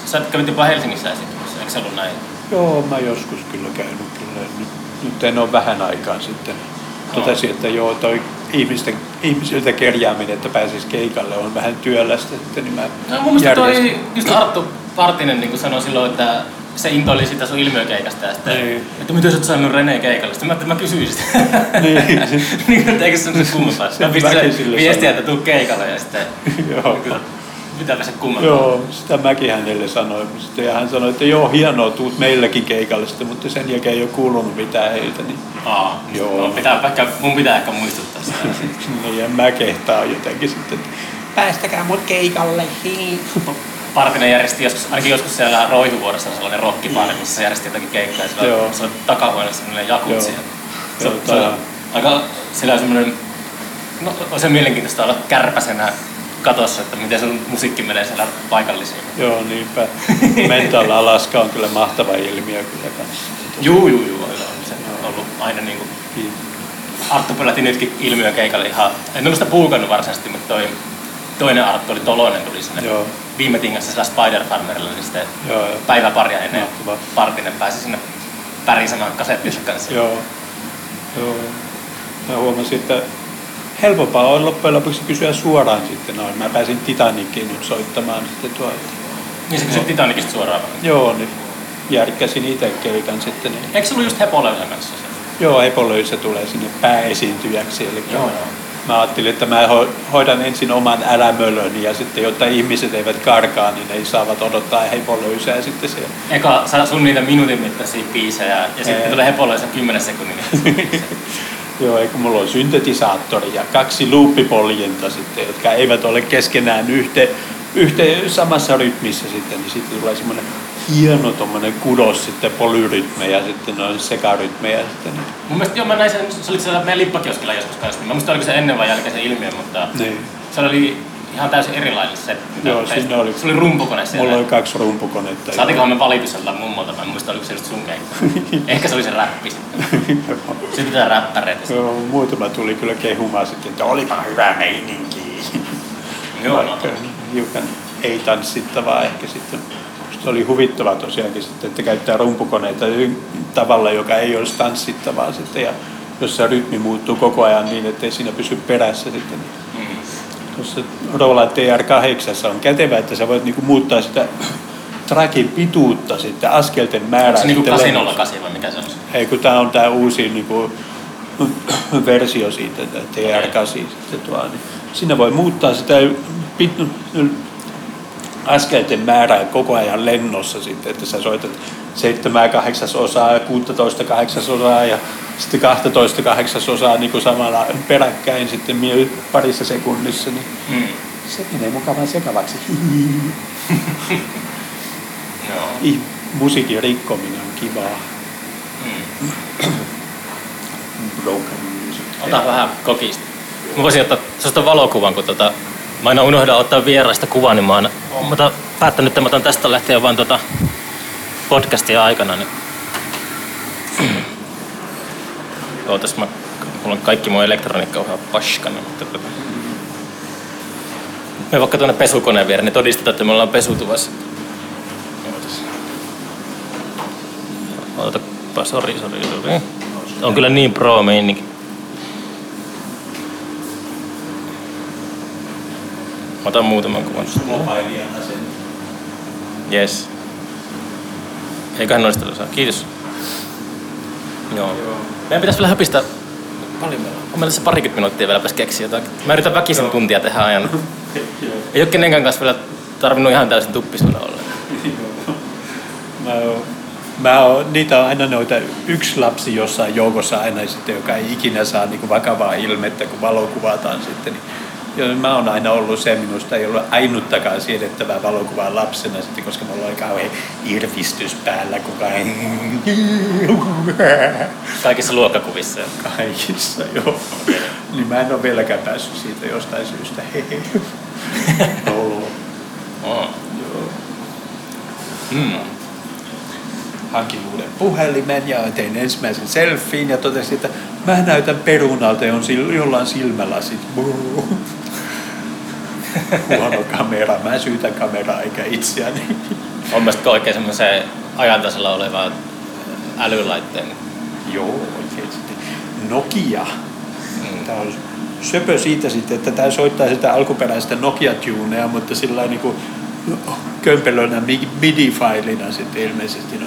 sä kävit jopa Helsingissä esiintymässä, eikö se ollut näin? Joo, mä joskus kyllä käynyt kyllä. Nyt, nyt en ole vähän aikaa sitten. Totesin, että joo, toi ihmisten, ihmisiltä kerjääminen, että pääsisi keikalle, on vähän työlästä. Sitten, niin mä No, mun mielestä toi, just Arttu Partinen niin sanoi silloin, että se intoili sitä sun ilmiökeikasta ja sitten, Niin. että miten sä oot saanut Rene keikalle. Sitten mä, että mä kysyin sitä. Niin. niin, että eikö se ole kummempaa. Sen Mä pistin viestiä, että tuu keikalle ja sitten joo. Pitääpä se kummempaa. Joo, sitä mäkin hänelle sanoin. Sitten, ja hän sanoi, että joo, hienoa, tuut meillekin keikalle sitten, mutta sen jälkeen ei ole kuulunut mitään heiltä. Niin, Aa, Joo. No, pitää, ehkä, mun pitää ehkä muistuttaa sitä. niin ja mä kehtaan jotenkin sitten, että päästäkää mut keikalle. Partinen järjesti joskus, ainakin joskus siellä Roihuvuorossa on sellainen rockipari, missä se järjesti jotakin keikkaa. Joo. Se on takahuoneessa sellainen jakutsi. Se, se on aika, sillä on semmoinen, no on se mielenkiintoista olla kärpäsenä katossa, että miten sun musiikki menee siellä paikallisiin. Joo, niinpä. Mental Alaska on kyllä mahtava ilmiö kyllä kanssa. Juu, juu, juu, on se ollut aina niin kuin Niin. Arttu peläti nytkin ilmiö keikalle ihan, en ole sitä puukannut varsinaisesti, mutta toi toinen Arttu oli Tolonen tuli sinne Joo, viime tingassa sillä Spider Farmerilla, niin sitten joo, joo. päivä paria ennen Mahtavaa. Partinen pääsi sinne pärisemään kasettinsa kanssa. Joo. Joo. Mä huomasin, että helpompaa on loppujen lopuksi kysyä suoraan sitten. No, mä pääsin Titanickiin nyt soittamaan sitten tuo. Niin se kysyt Titanicista suoraan. Joo, niin järkkäsin itse keikan sitten. Niin. Eikö se ollut just Hepolöylän kanssa se? Joo, Epolöisä tulee sinne pääesiintyjäksi. Eli Joo, joo. mä ajattelin, että mä hoidan ensin oman älämölön ja sitten, jotta ihmiset eivät karkaa, niin ne saavat odottaa hepolöysää sitten siellä. Eka saa sun niitä minuutin mittaisia biisejä ja sitten tulee hepolöysä 10 sekunnin. Joo, eikö mulla on syntetisaattori ja kaksi luuppipoljenta sitten, jotka eivät ole keskenään yhteen, yhteen samassa rytmissä sitten, niin sitten tulee semmoinen hieno tommonen kudos sitten polyrytmejä ja sitten noin sekarytmejä sitten. Mun mielestä joo, mä näin sen, se oli siellä meidän lippakioskilla joskus kanssa. Mä muistan oliko se ennen vai jälkeen se ilmiö, mutta niin. se oli ihan täysin erilainen se. Joo, siinä oli. Se oli rumpukone siellä. Mulla oli kaksi rumpukonetta. Saatikohan me valituselta mummolta, mä en muista oliko se just sun keikka. Ehkä se oli se räppi sitten. sitten pitää räppäreitä. Joo, muutama tuli kyllä kehumaan sitten, että olipa hyvä meininki. Joo, no. hiukan ei tanssittavaa ehkä sitten se oli huvittavaa tosiaankin sitten, että käyttää rumpukoneita tavalla, joka ei olisi tanssittavaa sitten ja jossa rytmi muuttuu koko ajan niin, ettei siinä pysy perässä sitten. Mm. Tuossa Roland TR8 on kätevä, että sä voit niinku muuttaa sitä trackin pituutta sitten, askelten määrää. Onko se niinku 808 vai mikä se on? Ei, kun tää on tää uusi niinku, versio siitä, TR8 sitten tuo, niin siinä voi muuttaa sitä askelten määrää koko ajan lennossa sitten, että sä soitat 7 kahdeksasosaa ja 16 kahdeksasosaa ja sitten 12 kahdeksasosaa niin kuin samalla peräkkäin sitten parissa sekunnissa, niin mm. se menee mukavan sekavaksi. Joo. Musiikin rikkominen on kivaa. Mm. Broken music. Ota vähän kokista. Mä voisin ottaa sellaista valokuvan, kun tota, Mä aina unohdan ottaa vieraista kuvaa, niin mä oon, mä päättänyt, että mä otan tästä lähtien vaan tota podcastia aikana. Niin... Ootas, mä, mulla on kaikki mun elektroniikka on paskana. Mutta tota... Me vaikka tuonne pesukoneen viereen, niin todistetaan, että me ollaan pesutuvassa. Ootas. Otapa, sori, sori, sori. On kyllä niin pro meininki. Mä otan muutaman kuvan. Sen. Yes. Eiköhän noista saa. Kiitos. Joo. Meidän pitäisi vielä höpistä paljon meillä on. meillä se parikymmentä minuuttia vielä pääsi keksiä jotain. Mä yritän väkisin tuntia tehdä ajan. Ei ole kenenkään kanssa vielä tarvinnut ihan täysin tuppisuuna olla. Mä oon, mä oon, niitä on aina noita yksi lapsi jossain joukossa aina sitten, joka ei ikinä saa niin vakavaa ilmettä, kun valokuvataan sitten. Niin Joo, mä oon aina ollut se, minusta ei ollut ainuttakaan siedettävää valokuvaa lapsena, sitten, koska mulla oli kauhean irvistys päällä, kuka ei... Kaikissa luokkakuvissa? Kaikissa, joo. Niin mä en ole vieläkään päässyt siitä jostain syystä. oh. Joo. Mm. Hankin uuden puhelimen ja tein ensimmäisen selfien ja totesin, että mä näytän perunalta, on jollain silmälasit huono kamera. Mä syytän kameraa eikä itseäni. On mielestäni oikein semmoisen ajantasalla oleva älylaitteen. Joo, oikein sitten. Nokia. Mm. Tämä on söpö siitä sitten, että tämä soittaa sitä alkuperäistä Nokia-tunea, mutta sillä niin kuin kömpelönä MIDI-failina sitten ilmeisesti no,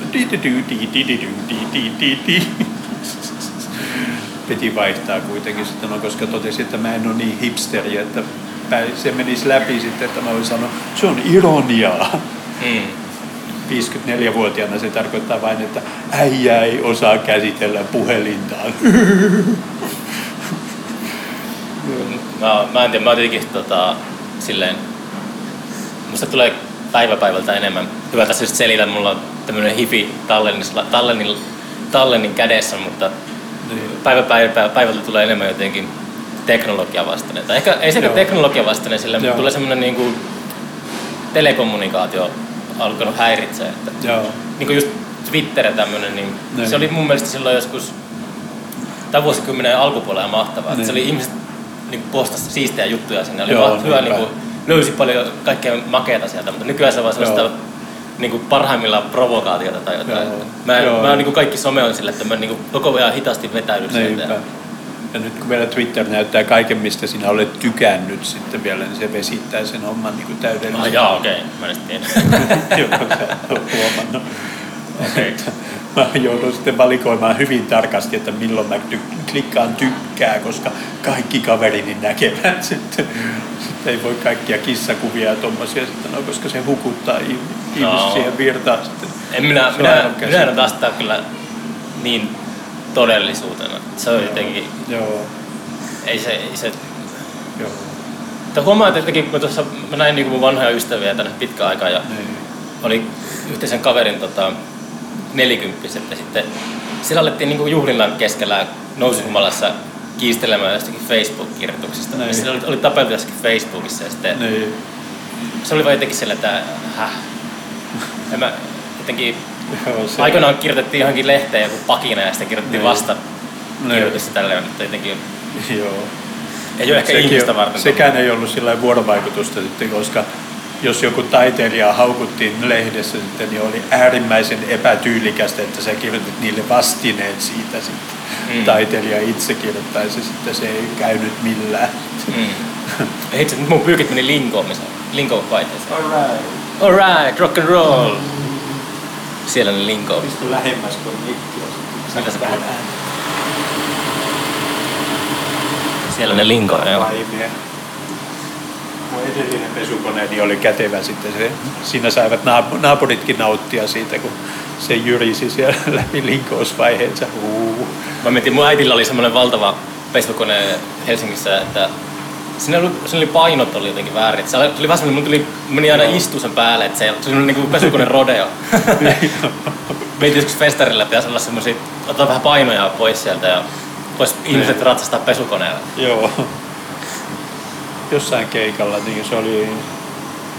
piti vaihtaa kuitenkin sitten, no, koska totesin, että mä en ole niin hipsteri, että se menisi läpi sitten, että mä voin sanoa, se on ironiaa. Mm. 54-vuotiaana se tarkoittaa vain, että äijä ei osaa käsitellä puhelintaan. mä, mä en tiedä, mä jotenkin tota, silleen, musta tulee päivä päivältä enemmän. Hyvä tässä just selitä, mulla on tämmönen hifi tallennin, tallennin, tallennin kädessä, mutta niin. päivä päivältä tulee enemmän jotenkin teknologia vastainen. Tai ehkä ei sekä teknologia vastainen, sillä Joo. tulee semmoinen niin kuin telekommunikaatio alkanut häiritseä. Että Joo. Niin kuin just Twitter tämmöinen, niin niin se oli mun mielestä silloin joskus tämän vuosikymmenen alkupuolella mahtavaa. Niin. Se oli ihmiset niin postasi siistejä juttuja sinne. Oli Joo, hyvä, niin kuin, löysi paljon kaikkea makeata sieltä, mutta nykyään se on vaan sellaista niin kuin parhaimmillaan provokaatiota tai jotain. Joo. Mä, Joo. mä niin kuin kaikki some on sillä, että mä niin kuin koko ajan hitaasti vetäydyn sieltä. Ja nyt kun vielä Twitter näyttää kaiken, mistä sinä olet tykännyt sitten vielä, niin se vesittää sen homman niin kuin täydellisesti. Ah, jaa, okei. Okay. Mä en Joo, huomannut. Okay. Mä joudun sitten valikoimaan hyvin tarkasti, että milloin mä tykkään klikkaan tykkää, koska kaikki kaverini näkevät sitten. Sitten ei voi kaikkia kissakuvia ja tommosia sitten, no, koska se hukuttaa ihmiset No. siihen virtaan sitten. En minä, minä, minä en vastaa kyllä niin todellisuutena. Se on jotenkin, Joo, ei se, ei se joo. Mutta huomaa, että kun tuossa mä näin niin mun vanhoja ystäviä tänne pitkä aikaa ja Niin. oli yhteisen kaverin tota, nelikymppiset ja sitten siellä alettiin niin juhlinnan keskellä nousuhumalassa kiistelemään jostakin Facebook-kirjoituksista. Niin. Ja siellä oli, oli tapeltu jossakin Facebookissa ja sitten Niin. se oli vaan jotenkin sillä, että häh. Ja mä jotenkin Joo, se, aikanaan kirjoitettiin johonkin lehteen joku pakina ja sitten kirjoitettiin Niin. vasta Niin. kirjoitusta tälle, mutta jotenkin Joo. ei ole ehkä Sekin ihmistä on- varten. Sekään ei ollut sillä lailla vuorovaikutusta sitten, koska jos joku taiteilija haukuttiin lehdessä sitten, niin oli äärimmäisen epätyylikästä, että sä kirjoitit niille vastineet siitä sitten. Mm. Taiteilija itse kirjoittaisi sitten, se ei käynyt millään. Mm. Ei Itse nyt mun pyykit meni linkoon, missä linkoon paiteeseen. Alright. Alright, rock and roll. Siellä ne linko. Pistu lähemmäs tuon mikkiä. Mitä sä puhut? Siellä ne linko, joo. Mun edellinen pesukoneeni oli kätevä sitten. Se, siinä saivat naap- naapuritkin nauttia siitä, kun se jyrisi siellä läpi linkousvaiheensa. Huu. Mä mietin, mun äitillä oli semmoinen valtava pesukone Helsingissä, että siinä oli, siinä oli painot oli jotenkin väärin. Se oli, tuli vähän semmoinen, mun tuli, meni aina istua sen päälle, että se, se oli niin kuin pesukone rodeo. Meitä joskus festarilla pitäisi olla semmoisia, ottaa vähän painoja pois sieltä ja vois ihmiset ratsastaa pesukoneella. Joo. Jossain keikalla, niin se oli,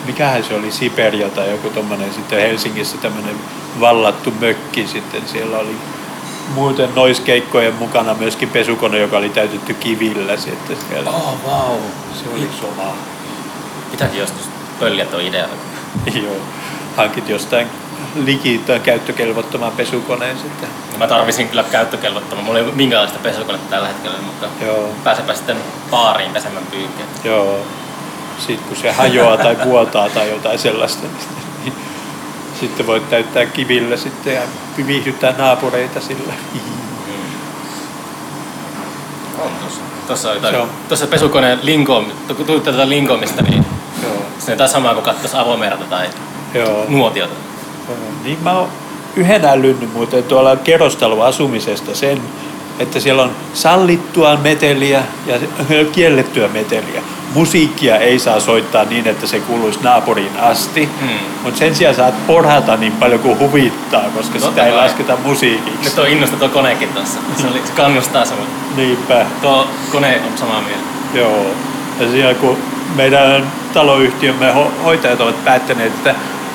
mikähän se oli, Siberia tai joku tommonen sitten Helsingissä tämmönen vallattu mökki sitten. Siellä oli muuten noiskeikkojen mukana myöskin pesukone, joka oli täytetty kivillä sitten siellä. Oh, wow. Se oli soma. Pitääkin joskus pölliä tuo idea. Joo. Hankit jostain liki tai käyttökelvottoman pesukoneen sitten. Mä tarvisin kyllä käyttökelvottoman. Mulla ei ole minkäänlaista pesukonetta tällä hetkellä, mutta Joo. pääsepä sitten baariin pesemään pyykkiä. Joo. Sitten kun se hajoaa tai vuotaa tai jotain sellaista, niin sitten voit täyttää kivillä sitten ja viihdyttää naapureita sillä. On tossa. Tuossa, on jotain, on. tuossa pesukoneen linko, kun tulitte tätä linkoamista, niin Joo. se on jotain samaa kuin katsoisi avomerta tai Joo. nuotiota. Niin mä oon yhden älynyt muuten tuolla kerrostaloasumisesta sen, että siellä on sallittua meteliä ja kiellettyä meteliä. Musiikkia ei saa soittaa niin, että se kuuluisi naapuriin asti, Hmm. mutta sen sijaan saat porhata niin paljon kuin huvittaa, koska Totta sitä ei kai. lasketa musiikiksi. Nyt on innosta tuo konekin tuossa. Se, oli, se kannustaa mutta Niinpä, tuo kone on samaa mieltä. joo. Ja siellä kun meidän taloyhtiömme ho- hoitajat ovat päättäneet, että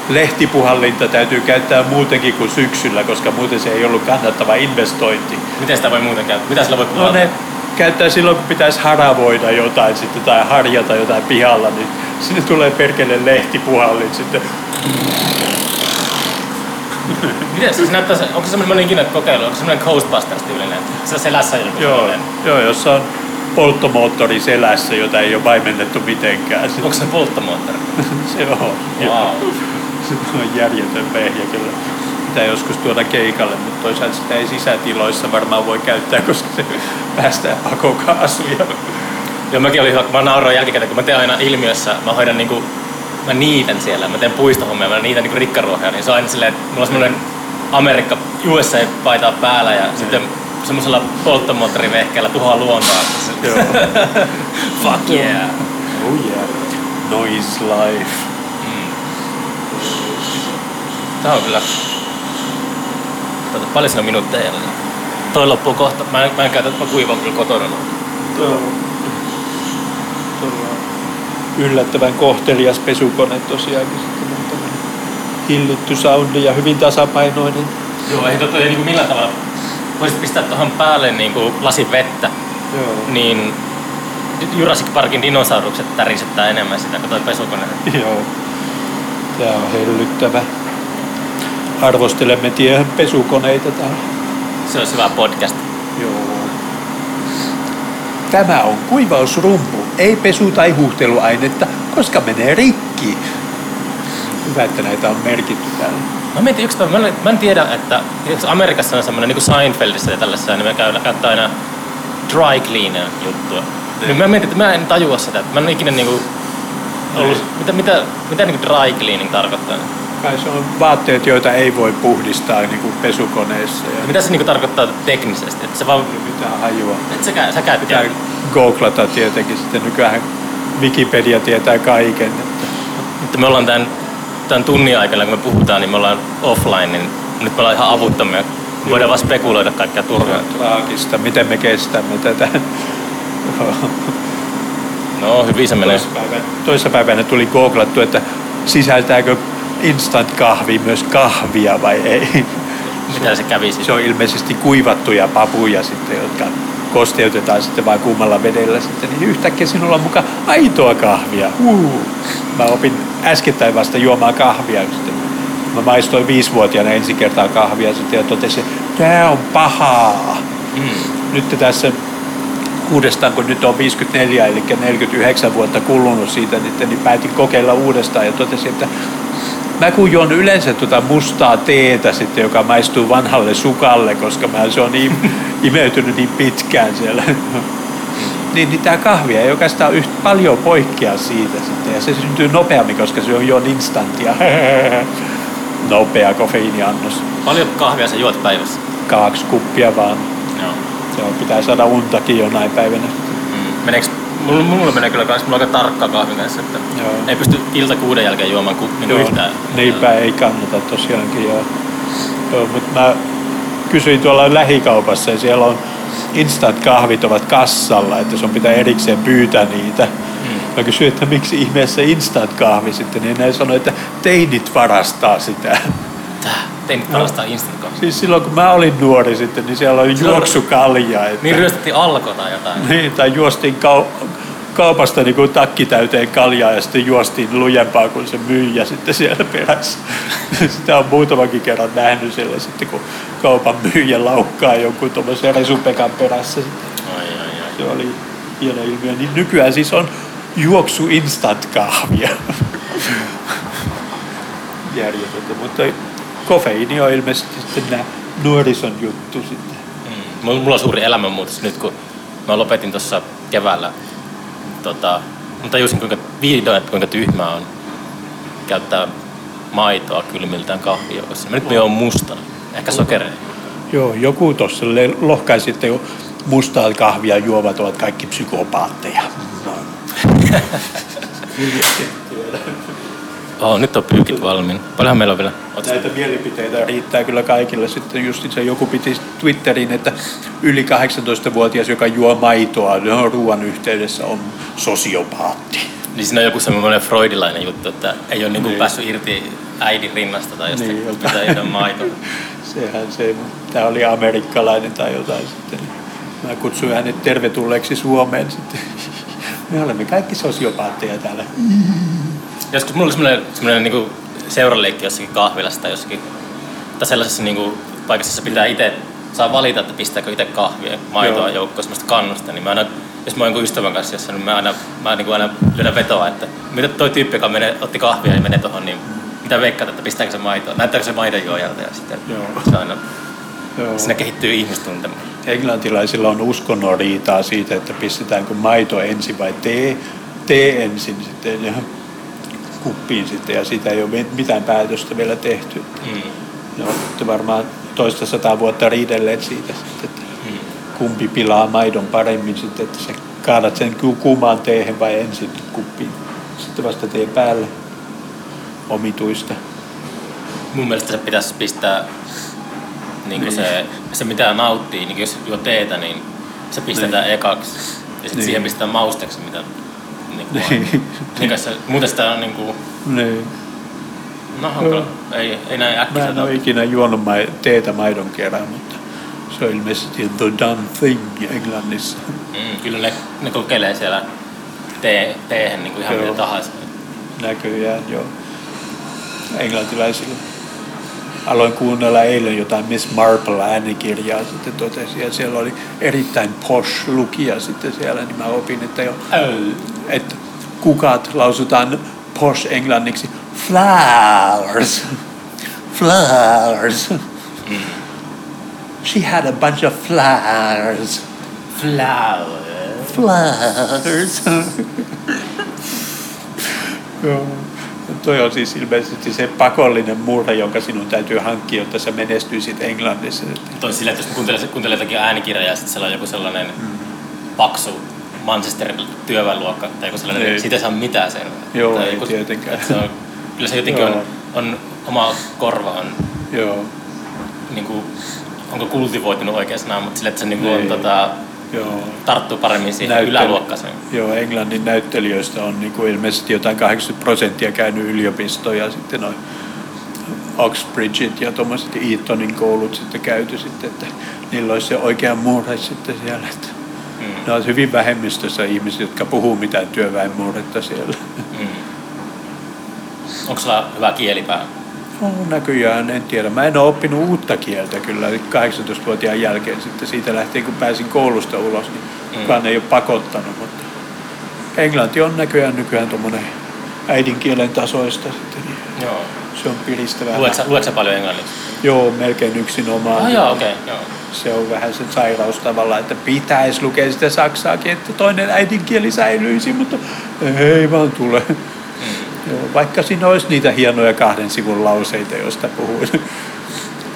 lehtipuhallinta täytyy käyttää muutenkin kuin syksyllä, koska muuten se ei ollut kannattava investointi. Miten sitä voi muuten käyttää? Mitä sillä voi No puhua? ne käyttää silloin, kun pitäisi haravoida jotain sitten, tai harjata jotain pihalla, niin sinne tulee perkele lehtipuhallin sitten. Miten se, näyttää, onko se semmoinen ikinä kokeilu? Onko se semmoinen Ghostbusters-tyylinen? Se selässä joku Joo, joo, jossa on polttomoottori selässä, jota ei ole vaimennettu mitenkään. Se, Onko se polttomoottori? se on. Wow. Se on järjetön vehjä kyllä. Pitää joskus tuoda keikalle, mutta toisaalta sitä ei sisätiloissa varmaan voi käyttää, koska se päästää pakokaasuja. Joo, mäkin olin mä nauroin jälkikäteen, kun mä teen aina ilmiössä, mä hoidan niinku, mä niitän siellä, mä teen puistohommia, mä niitän niinku rikkaruohoja, niin se on aina silleen, että mulla on semmoinen Amerikka USA-paitaa päällä ja sitten semmoisella polttomoottorivehkeellä tuhoaa luontoa. Joo. Fuck yeah! Oh yeah. Noise life. Tää on kyllä... Tota, paljon siinä on minuutteja jäljellä? Toi loppuu kohta. Mä en, mä en käytä, mä kuivaan kyllä kotona. Tuo tuolla yllättävän kohtelias pesukone tosiaankin. On tämmönen hillitty soundi ja hyvin tasapainoinen. Joo, ei tota ei niinku millään tavalla... Voisit pistää tuohon päälle niinku lasin vettä, Joo. niin Jurassic Parkin dinosaurukset tärisettää enemmän sitä kuin toi pesukone. Joo. Tää on hellyttävä. Arvostelemme tiehen pesukoneita täällä. Se olisi hyvä podcast. Joo. Tämä on kuivausrumpu, ei pesu- tai huuhteluainetta, koska menee rikki. Hyvä, että näitä on merkitty täällä. Mä mietin yksi mä en, mä en tiedä, että Amerikassa on semmoinen niin kuin Seinfeldissä ja tällaisessa, niin me käy, käyttää aina dry cleaner juttua. Niin mä mietin, että mä en tajua sitä. Että mä en ikinä niinku ollut, mitä, mitä, mitä niinku dry cleaning tarkoittaa? Kai se on vaatteet, joita ei voi puhdistaa niin kuin pesukoneessa. Ja Mitä se niinku tarkoittaa teknisesti? Että se vaan, ei mitään hajua. et säkään, säkään Pitää tiedä. googlata tietenkin sitten. Nykyään Wikipedia tietää kaiken. Että Mutta me ollaan tämän, tämän tunnin aikana, kun me puhutaan, niin me ollaan offline, niin nyt me ollaan ihan avuttomia. Me voidaan vaan spekuloida kaikkea turhaa. traagista, miten me kestämme tätä. No, hyvin se menee. Toissapäivänä tuli googlattu, että sisältääkö instant kahvi myös kahvia vai ei. Mitä se kävi siis? Se on ilmeisesti kuivattuja papuja sitten, jotka kosteutetaan sitten vain kuumalla vedellä sitten, niin yhtäkkiä sinulla on mukaan aitoa kahvia. Uh. Mä opin äskettäin vasta juomaan kahvia. Sitten. Mä maistoin viisivuotiaana ensi kertaa kahvia sitten ja totesin, että tää on pahaa. Mm. Nyt tässä uudestaan, kun nyt on 54, eli 49 vuotta kulunut siitä, niin, niin päätin kokeilla uudestaan ja totesin, että mä kun juon yleensä tuota mustaa teetä sitten, joka maistuu vanhalle sukalle, koska mä, se on niin imeytynyt niin pitkään siellä. niin, niin tämä kahvi ei oikeastaan yhtä paljon poikkea siitä sitten. Ja se syntyy nopeammin, koska se on jo instantia. Nopea kofeiiniannos. Paljon kahvia sä juot päivässä? Kaksi kuppia vaan. Joo. Se on, pitää saada untakin jonain päivänä. Mm. Meneekö, mulla, mulla menee kyllä kans, mulla on aika tarkka kahvin kanssa, että Joo. ei pysty ilta kuuden jälkeen juomaan ku, niin Joo, yhtään. Niinpä ei kannata tosiaankin. Joo. Joo, mutta mä kysyin tuolla lähikaupassa ja siellä on instant kahvit ovat kassalla, että sun pitää erikseen pyytää niitä. Mä kysyin, että miksi ihmeessä instant kahvi sitten, niin ne sanoi, että teinit varastaa sitä. Tää, tein tällaista coffee. Siis silloin kun mä olin nuori sitten, niin siellä oli Silloin- juoksukalja. Että... Niin ryöstettiin alko tai jotain. Niin, tai juostiin kau- kaupasta niin kuin takki täyteen kaljaa ja sitten juostiin lujempaa kuin se myyjä sitten siellä perässä. Sitä on muutamankin kerran nähnyt siellä sitten, kun kaupan myyjä laukkaa jonkun tuommoisen resupekan perässä. Ai, ai, ai. Se oli hieno ilmiö. Niin nykyään siis on juoksu instant kahvia. Järjetöntä, mutta kofeiini on ilmeisesti sitten nämä nuorison juttu sitten. Mm. Mulla on suuri elämänmuutos nyt, kun mä lopetin tuossa keväällä. Tota, mä tajusin kuinka vihdoin, että kuinka tyhmää on käyttää maitoa kylmiltään kahvijoukossa. Mä nyt mä juon mustana. Ehkä sokereja. Joo, joku tuossa lohkaisi, että jo mustaa kahvia juovat ovat kaikki psykopaatteja. Oh, nyt on pyykit valmiina. Paljonhan meillä on vielä. Ootas- Näitä mielipiteitä riittää kyllä kaikille. Sitten just se joku piti Twitteriin, että yli 18-vuotias, joka juo maitoa no, ruoan yhteydessä, on sosiopaatti. Niin siinä on joku semmoinen freudilainen juttu, että ei ole niinku Niin. päässyt irti äidin rinnasta tai jostain, Niin, pitää juoda maitoa. Sehän se, tämä oli amerikkalainen tai jotain sitten. Mä kutsuin hänet tervetulleeksi Suomeen sitten. Me olemme kaikki sosiopaatteja täällä. Joskus mulla oli semmoinen, semmoinen niinku seuraleikki jossakin kahvilassa tai jossakin, tai sellaisessa niinku paikassa, jossa pitää itse, saa valita, että pistääkö itse kahvia, maitoa Joo. joukkoon, semmoista kannusta, niin mä aina, jos mä oon ystävän kanssa jossain, niin mä aina, mä niinku aina lyödän vetoa, että mitä toi tyyppi, joka menee, otti kahvia ja menee tohon, niin mitä veikkaat, että pistääkö se maitoa, näyttääkö se maidon juojalta ja sitten Joo. se aina, Joo. siinä kehittyy ihmistuntemus. Englantilaisilla on uskonnon riitaa siitä, että pistetäänkö maito ensin vai tee, tee ensin sitten ja kuppiin sitten ja siitä ei ole mitään päätöstä vielä tehty. Mm. Ne on varmaan toista sataa vuotta riidelleet siitä sitten, että Mm. kumpi pilaa maidon paremmin sitten, että sä kaadat sen ku- kuumaan teehen vai ensin kuppiin. Sitten vasta tee päälle omituista. Mun mielestä se pitäisi pistää niin Niin. se, se, mitä nauttii, niin jos juo teetä, niin se pistetään Niin. ekaksi. Ja sitten Niin. siihen pistetään mausteeksi, mitä niin kuin Niin. kai se, muuten sitä on niin kuin, Niin. no hankala. Ei, ei näin Mä äkkiä. en ole ikinä juonut mai- teetä maidon kerran, mutta se on ilmeisesti the done thing Englannissa. Mm, kyllä ne, ne kokeilee siellä tee, teehen niin kuin ihan Joo. mitä tahansa. Näköjään jo englantilaisilla. Aloin kuunnella eilen jotain Miss Marple äänikirjaa, sitten totesin, ja siellä oli erittäin posh lukija sitten siellä, niin mä opin, että jo, että kukat lausutaan posh englanniksi flowers, flowers. She had a bunch of flowers. Flowers. Flowers. Joo. Toi on siis ilmeisesti se pakollinen murre, jonka sinun täytyy hankkia, jotta sä menestyisit Englannissa. Toi sillä, että jos kuuntelee, kuuntelee jotakin äänikirjaa ja sitten siellä on joku sellainen mm. paksu Manchesterin työväenluokka tai joku sellainen, niin siitä ei saa mitään selvää. Joo, tai ei joku, tietenkään. Että se on, kyllä se jotenkin on, on, oma korva on, Joo. niin kuin, onko kultivoitunut oikea sana, mutta sille, että se niin kuin on, Niin. tota, Joo. tarttuu paremmin siihen Näyttely- yläluokkaiseen. Joo, Englannin näyttelijöistä on niin kuin ilmeisesti jotain 80 prosenttia käynyt yliopistoja ja sitten noin Oxbridgeit ja tuommoiset Eatonin koulut sitten käyty sitten, että niillä olisi se oikea murre sitten siellä. Että Mm. ne on hyvin vähemmistössä ihmisiä, jotka puhuu mitään työväenmurretta siellä. Mm. Onko sulla hyvä kielipää? No, näköjään, en tiedä. Mä en ole oppinut uutta kieltä kyllä 18-vuotiaan jälkeen sitten siitä lähtien, kun pääsin koulusta ulos, niin Mm. kukaan ei ole pakottanut, mutta englanti on näköjään nykyään tuommoinen äidinkielen tasoista sitten, niin Joo. se on piristävää. Luetko sä, luetko sä paljon englanniksi? Joo, melkein yksin omaa. Ah, joo, okei. Okay, joo. Se on vähän se sairaus tavallaan, että pitäisi lukea sitä saksaakin, että toinen äidinkieli säilyisi, mutta ei vaan tule. Mm. Joo, vaikka siinä olisi niitä hienoja kahden sivun lauseita, joista puhuin.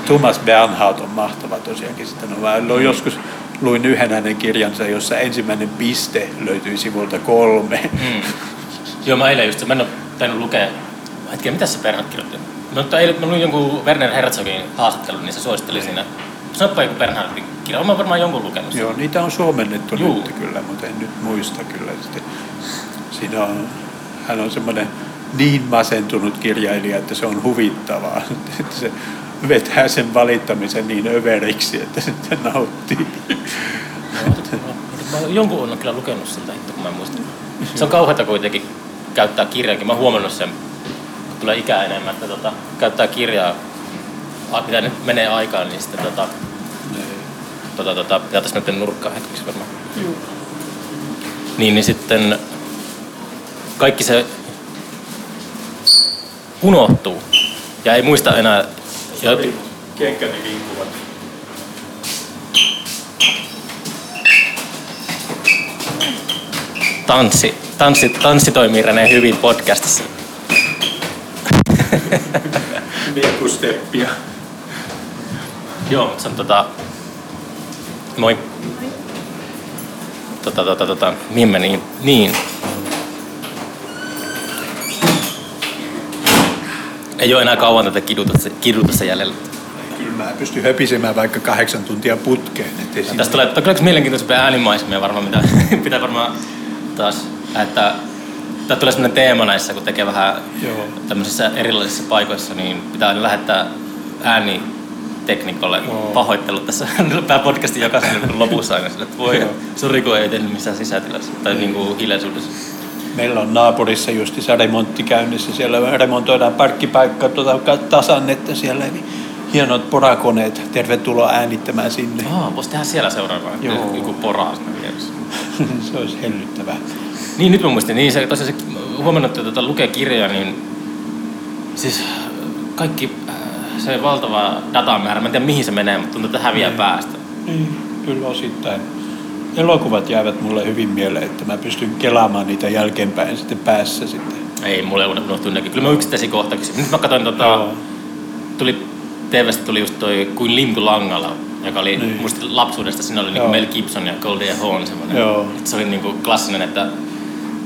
Thomas Bernhard on mahtava tosiaankin. Sitten on, mä mm. joskus luin yhden hänen kirjansa, jossa ensimmäinen piste löytyi sivulta kolme. Mm. Joo, mä eilen just, mä en ole tainnut lukea, hetken, mitä se Bernhard kirjoitti? Mutta eilen, mä luin jonkun Werner Herzogin haastattelun, niin se suositteli siinä. Sanoppa joku Bernhardin kirja, olen varmaan jonkun lukenut. sen. Joo, niitä on suomennettu Juu. nyt kyllä, mutta en nyt muista kyllä. Sitten siinä on, hän on semmoinen niin masentunut kirjailija, että se on huvittavaa. Että se vetää sen valittamisen niin överiksi, että sitten nauttii. Mä jonkun olen kyllä lukenut siltä, hitto, kun mä en muista. Se on kauheata kuitenkin käyttää kirjaakin. Mä oon huomannut sen, kun tulee ikää enemmän, että tota, käyttää kirjaa, mitä nyt menee aikaan, niin sitten tota, tota, tota, pitää tässä nyt nurkkaa hetkeksi varmaan. Niin, niin sitten kaikki se unohtuu ja ei muista enää. Ja, Kenkäni liikkuvat. tanssi, tanssi, tanssi toimii Rene hyvin podcastissa. Liekusteppiä. Joo, mutta se on tota... Moi. Tota, tota, tota, mihin meni? Niin. Ei ole enää kauan tätä kidutusta, kidutusta jäljellä. Kyllä mä pystyn höpisemään vaikka kahdeksan tuntia putkeen. Ettei siinä- Tästä tulee, tulee mielenkiintoisempia äänimaisemia varmaan, mitä pitää varmaan taas lähettää. Tämä tulee sellainen teema näissä, kun tekee vähän Joo. tämmöisissä erilaisissa paikoissa, niin pitää aina lähettää ääniteknikolle Joo. pahoittelut tässä tämä podcastin jokaisen lopussa aina sille, että voi, sori kun ei tehnyt missään sisätilassa tai niin kuin hiljaisuudessa. Meillä on naapurissa justiinsa remontti käynnissä. Siellä remontoidaan parkkipaikka tuota ka- tasannetta siellä. Eli hienot porakoneet. Tervetuloa äänittämään sinne. Aa, voisi tehdä siellä seuraavaa, Joo. joku poraa vieressä. se olisi hellyttävää. Niin, nyt mä muistin. Niin, se, tosiaan se, huomannut, että tuota, lukee kirjoja, niin siis kaikki se valtava datamäärä, mä en tiedä mihin se menee, mutta tuntuu, että häviää Niin. päästä. Niin, kyllä osittain. Elokuvat jäävät mulle hyvin mieleen, että mä pystyn kelaamaan niitä jälkeenpäin sitten päässä sitten. Ei, mulle ei unohtunut nekin. Kyllä mä yksittäisiä kohtauksia. Nyt mä katsoin, tota, Joo. tuli, TVstä tuli just toi Kuin lintu langalla, joka oli Niin. musta lapsuudesta. Siinä oli Joo. niinku Mel Gibson ja Goldie Hawn semmoinen. Joo. Se oli niinku klassinen, että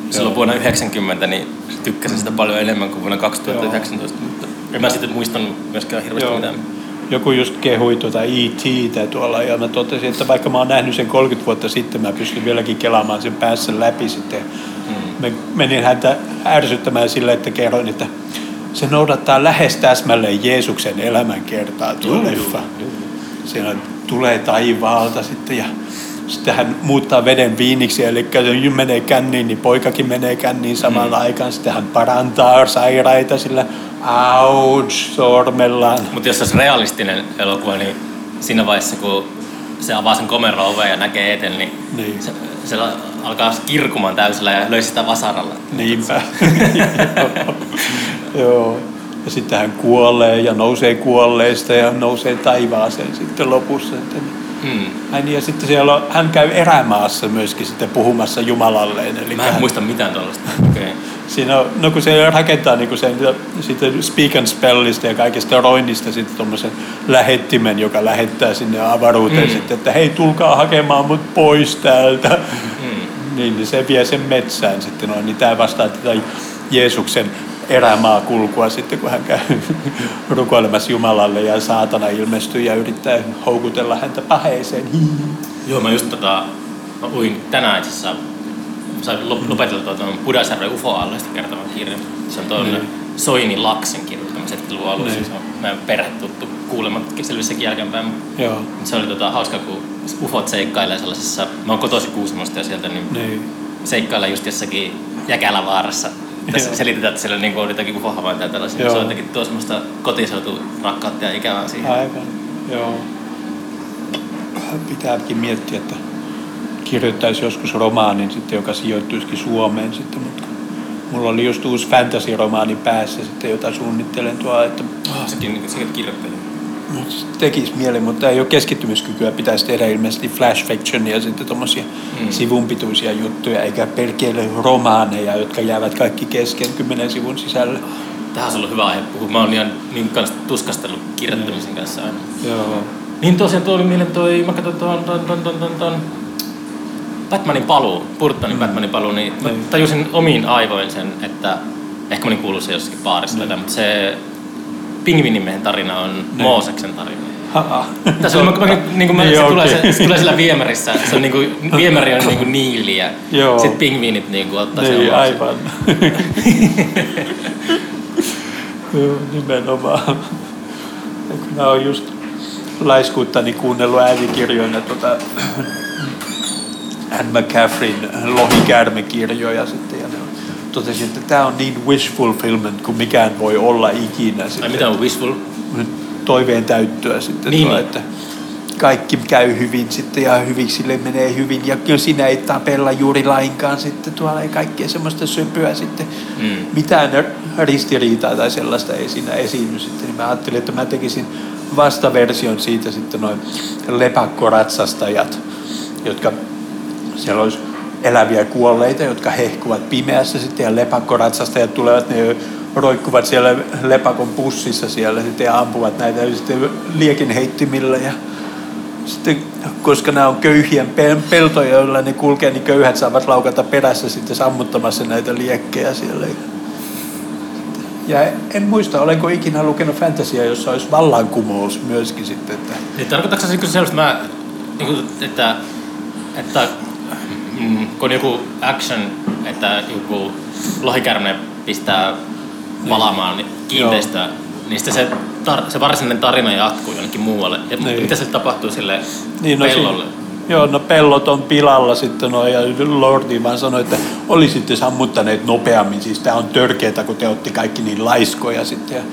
silloin Joo. vuonna 90 niin tykkäsin sitä paljon enemmän kuin vuonna 2019. Mutta en mä sitten muistanut myöskään hirveästi Joo. mitään. Joku just kehui tuota E.T. tuolla ja mä totesin, että vaikka mä oon nähnyt sen 30 vuotta sitten, mä pystyn vieläkin kelaamaan sen päässä läpi sitten. Mm. Mä menin häntä ärsyttämään sillä, että kerroin, että se noudattaa lähes täsmälleen Jeesuksen elämänkertaa tuo leffa. Siellä tulee taivaalta sitten ja sitten hän muuttaa veden viiniksi, eli se menee känniin, niin poikakin menee känniin samaan Mm. aikaan. Sitten hän parantaa sairaita sillä ouch sormellaan. Mutta jos se olisi realistinen elokuva, niin siinä vaiheessa kun se avaa sen komeron oven ja näkee eteen, niin, Niin. Se, se alkaa kirkumaan täysillä ja löysi sitä vasaralla. Niinpä. Joo. Ja sitten hän kuolee ja nousee kuolleista ja nousee taivaaseen sitten lopussa. Että niin Mm. Niin, ja sitten siellä on, hän käy erämaassa myöskin sitten puhumassa Jumalalleen. Eli Mä en hän, muista mitään tuollaista. Okay. siinä on, no kun se rakentaa niin kuin sen, sitten speak and spellista ja kaikesta roinnista sitten tuommoisen lähettimen, joka lähettää sinne avaruuteen Mm. sitten, että hei tulkaa hakemaan mut pois täältä. Mm. Niin, niin se vie sen metsään sitten noin, niin tämä vastaa tätä Jeesuksen erämaakulkua sitten, kun hän käy rukoilemassa Jumalalle ja saatana ilmestyy ja yrittää houkutella häntä paheeseen. Joo, mä just tota, mä luin tänään itse asiassa, sain lop- lopeteltua tuon Pudasjärven UFO-alueesta kertovan kirjan. Se on tuon Niin. Soini Laksen kirjoittama 70-luvun alussa. Niin. Se on meidän perhetuttu kuulemat selvissäkin jälkeenpäin. Joo, Se oli tota, hauska, kun UFOt seikkailee sellaisessa, mä oon kotoisin Kuusamosta ja sieltä, niin niin. seikkailee just jossakin Jäkälävaarassa. Tässä selitetään, että siellä niinku on jotakin UFO-havaintoja ja tällaisia. Joo. Se on jotenkin tuo semmoista kotiseutu rakkautta ja ikävää siihen. Aivan, joo. Pitääkin miettiä, että kirjoittaisi joskus romaanin sitten, joka sijoittuisikin Suomeen sitten, mutta mulla oli just uusi fantasy-romaani päässä sitten, jota suunnittelen tuolla, että Oh, sekin, sekin kirjoittelee. Tekisi mieli, mutta ei ole keskittymiskykyä. Pitäisi tehdä ilmeisesti flash fiction ja sitten tuommoisia Mm. sivunpituisia juttuja, eikä perkele romaaneja, jotka jäävät kaikki kesken kymmenen sivun sisällä. Tähän olisi ollut hyvä aihe puhua. Mä oon ihan niin kanssa tuskastellut kirjoittamisen kanssa aina. Joo. Niin tosiaan tuli mieleen toi, mä katsoin ton, ton, ton, ton, ton, ton Batmanin paluu, Burtonin mm. Batmanin paluu, niin mä Niin. tajusin omiin aivoin sen, että ehkä mä olin kuullut se jossakin baarissa, mm. mutta se pingvinimiehen tarina on Niin. Mooseksen tarina. Ha-ha. Tässä on, mä, mä, niin kuin mä, Niin, se, tulee, okei. se, se, tulee sillä viemärissä, se on niin kuin, viemäri on niin kuin niili ja Joo. sitten pingviinit niin kuin ottaa sen Niin, omaksi. aivan. Joo, nimenomaan. Mä oon just laiskuuttani kuunnellut äänikirjoina tota Anne McCaffreyn lohikäärmekirjoja sitten ja ne totesin, että tämä on niin wish fulfillment kuin mikään voi olla ikinä. Ai Sitten, mitä on wishful? toiveen täyttöä sitten Niin, tuo, niin. että kaikki käy hyvin sitten ja hyviksille menee hyvin ja kyllä sinä ei tapella juuri lainkaan sitten tuolla ei kaikkea semmoista söpöä sitten Mm. mitään ristiriitaa tai sellaista ei siinä esiinny sitten, niin mä ajattelin, että mä tekisin vastaversion siitä sitten noin lepakkoratsastajat, jotka siellä olisi eläviä kuolleita, jotka hehkuvat pimeässä sitten ja lepakkoratsastajat tulevat, ne roikkuvat siellä lepakon pussissa siellä sitten ja ampuvat näitä sitten liekinheittimillä ja sitten, koska nämä on köyhien pel- peltoja, joilla ne kulkee, niin köyhät saavat laukata perässä sitten sammuttamassa näitä liekkejä siellä. Ja en muista, olenko ikinä lukenut fantasia, jossa olisi vallankumous myöskin sitten. Että, Niin tarkoitatko se sellaista, että, mä, niin kuin, että, että mm, kun joku action, että joku lohikärme pistää palaamaan niin kiinteistöä, niin sitten se, tar- se varsinainen tarina jatkuu jonnekin muualle. Ja Niin. mitä se tapahtuu sille Niin, no pellolle? Joo, no pellot on pilalla sitten no, ja Lordi vaan sanoi, että olisitte sammuttaneet nopeammin. Siis tämä on törkeätä, kun te olette kaikki niin laiskoja sitten. Ja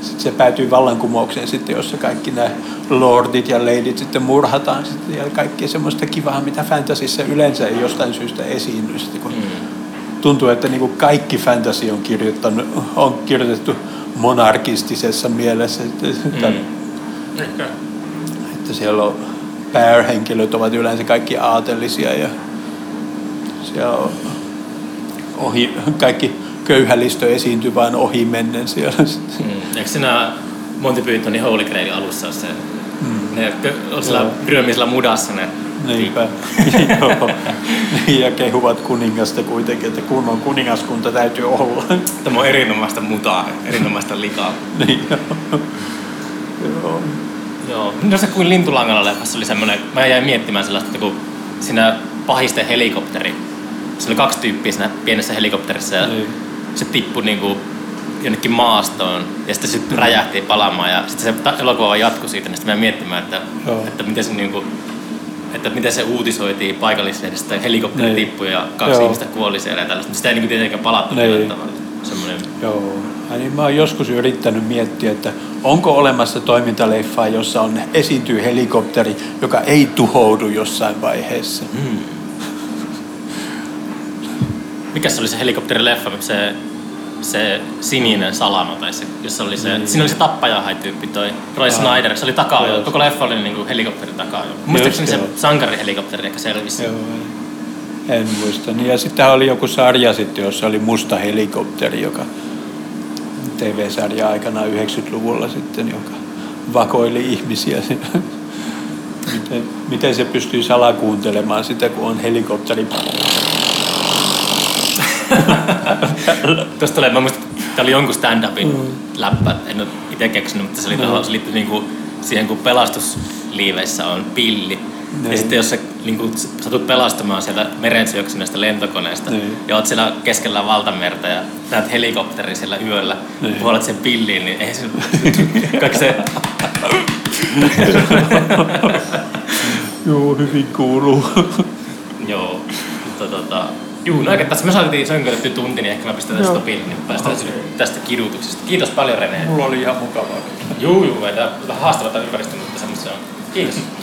sitten se päätyy vallankumoukseen sitten, jossa kaikki nämä lordit ja leidit sitten murhataan sitten ja kaikkea semmoista kivaa, mitä fantasissa yleensä ei jostain syystä esiinny. Sitten, kun Mm. tuntuu, että niin kuin kaikki fantasy on, kirjoittanut, on kirjoitettu monarkistisessa mielessä. Että, Mm. Ehkä. että siellä on päähenkilöt ovat yleensä kaikki aatelisia ja siellä on ohi, kaikki köyhälistö esiintyy vain ohi mennen siellä. Mm. Eikö siinä Monty Pythonin Holy Grail alussa ole se, Mm. ne on sillä ryömisellä mudassa ne Niinpä. Joo. Niin, ja kehuvat kuningasta kuitenkin, että kunnon kuningaskunta täytyy olla. Tämä on erinomaista mutaa, erinomaista likaa. niin, joo. joo. Joo. No se kuin Lintulangalla leffassa oli semmoinen, mä jäin miettimään sellaista, että kun siinä pahisten helikopteri, se oli kaksi tyyppiä siinä pienessä helikopterissa ja Niin. Se tippui niinku jonnekin maastoon ja sitten se räjähti palaamaan ja sitten se elokuva jatkui siitä, niin sitten mä miettimään, että, Joo. että miten se niinku, että miten se uutisoitiin paikallislehdestä, että helikopteri Niin. tippui ja kaksi Joo. ihmistä kuoli siellä ja tällaista. Sitä ei niinku tietenkään palattu Niin. millään tavalla. Semmoinen, Joo. Niin, mä oon joskus yrittänyt miettiä, että onko olemassa toimintaleffa, jossa on, esiintyy helikopteri, joka ei tuhoudu jossain vaiheessa. mikä se oli se helikopterileffa, se se sininen salama, tai se, jossa oli se, mm. siinä oli se tappajahai-tyyppi toi Roy Snyder, se oli takaa jo, koko leffa oli niinku helikopteri takaa jo. Muistaakseni se sankarihelikopteri ehkä selvisi. Joo, en muista. Niin, ja sitten oli joku sarja sitten, jossa oli musta helikopteri, joka TV-sarja aikana 90-luvulla sitten, joka vakoili ihmisiä. miten, miten se pystyy salakuuntelemaan sitä, kun on helikopteri. Tuosta tulee, mä muistan, tämä oli jonkun stand-upin mm. läppä, en ole itse keksinyt, mutta se, oli mm. se liittyy niinku siihen, kun pelastusliiveissä on pilli. Niin. Ja sitten jos sä niin kuin, satut pelastamaan sieltä meren syöksyneestä lentokoneesta niin. ja oot siellä keskellä valtamerta ja näet helikopteri siellä yöllä, niin. puolet sen pilliin, niin ei se... kaikki se... Joo, hyvin kuuluu. Joo, mutta tota... Juu, no tässä me saatiin sönkötetty tunti, niin ehkä mä pistän tästä stopille, niin päästään tästä kidutuksesta. Kiitos paljon Rene. Mulla oli ihan mukavaa. Juu, juu, vähän haastavaa ympäristö, mutta semmoista se on. Kiitos.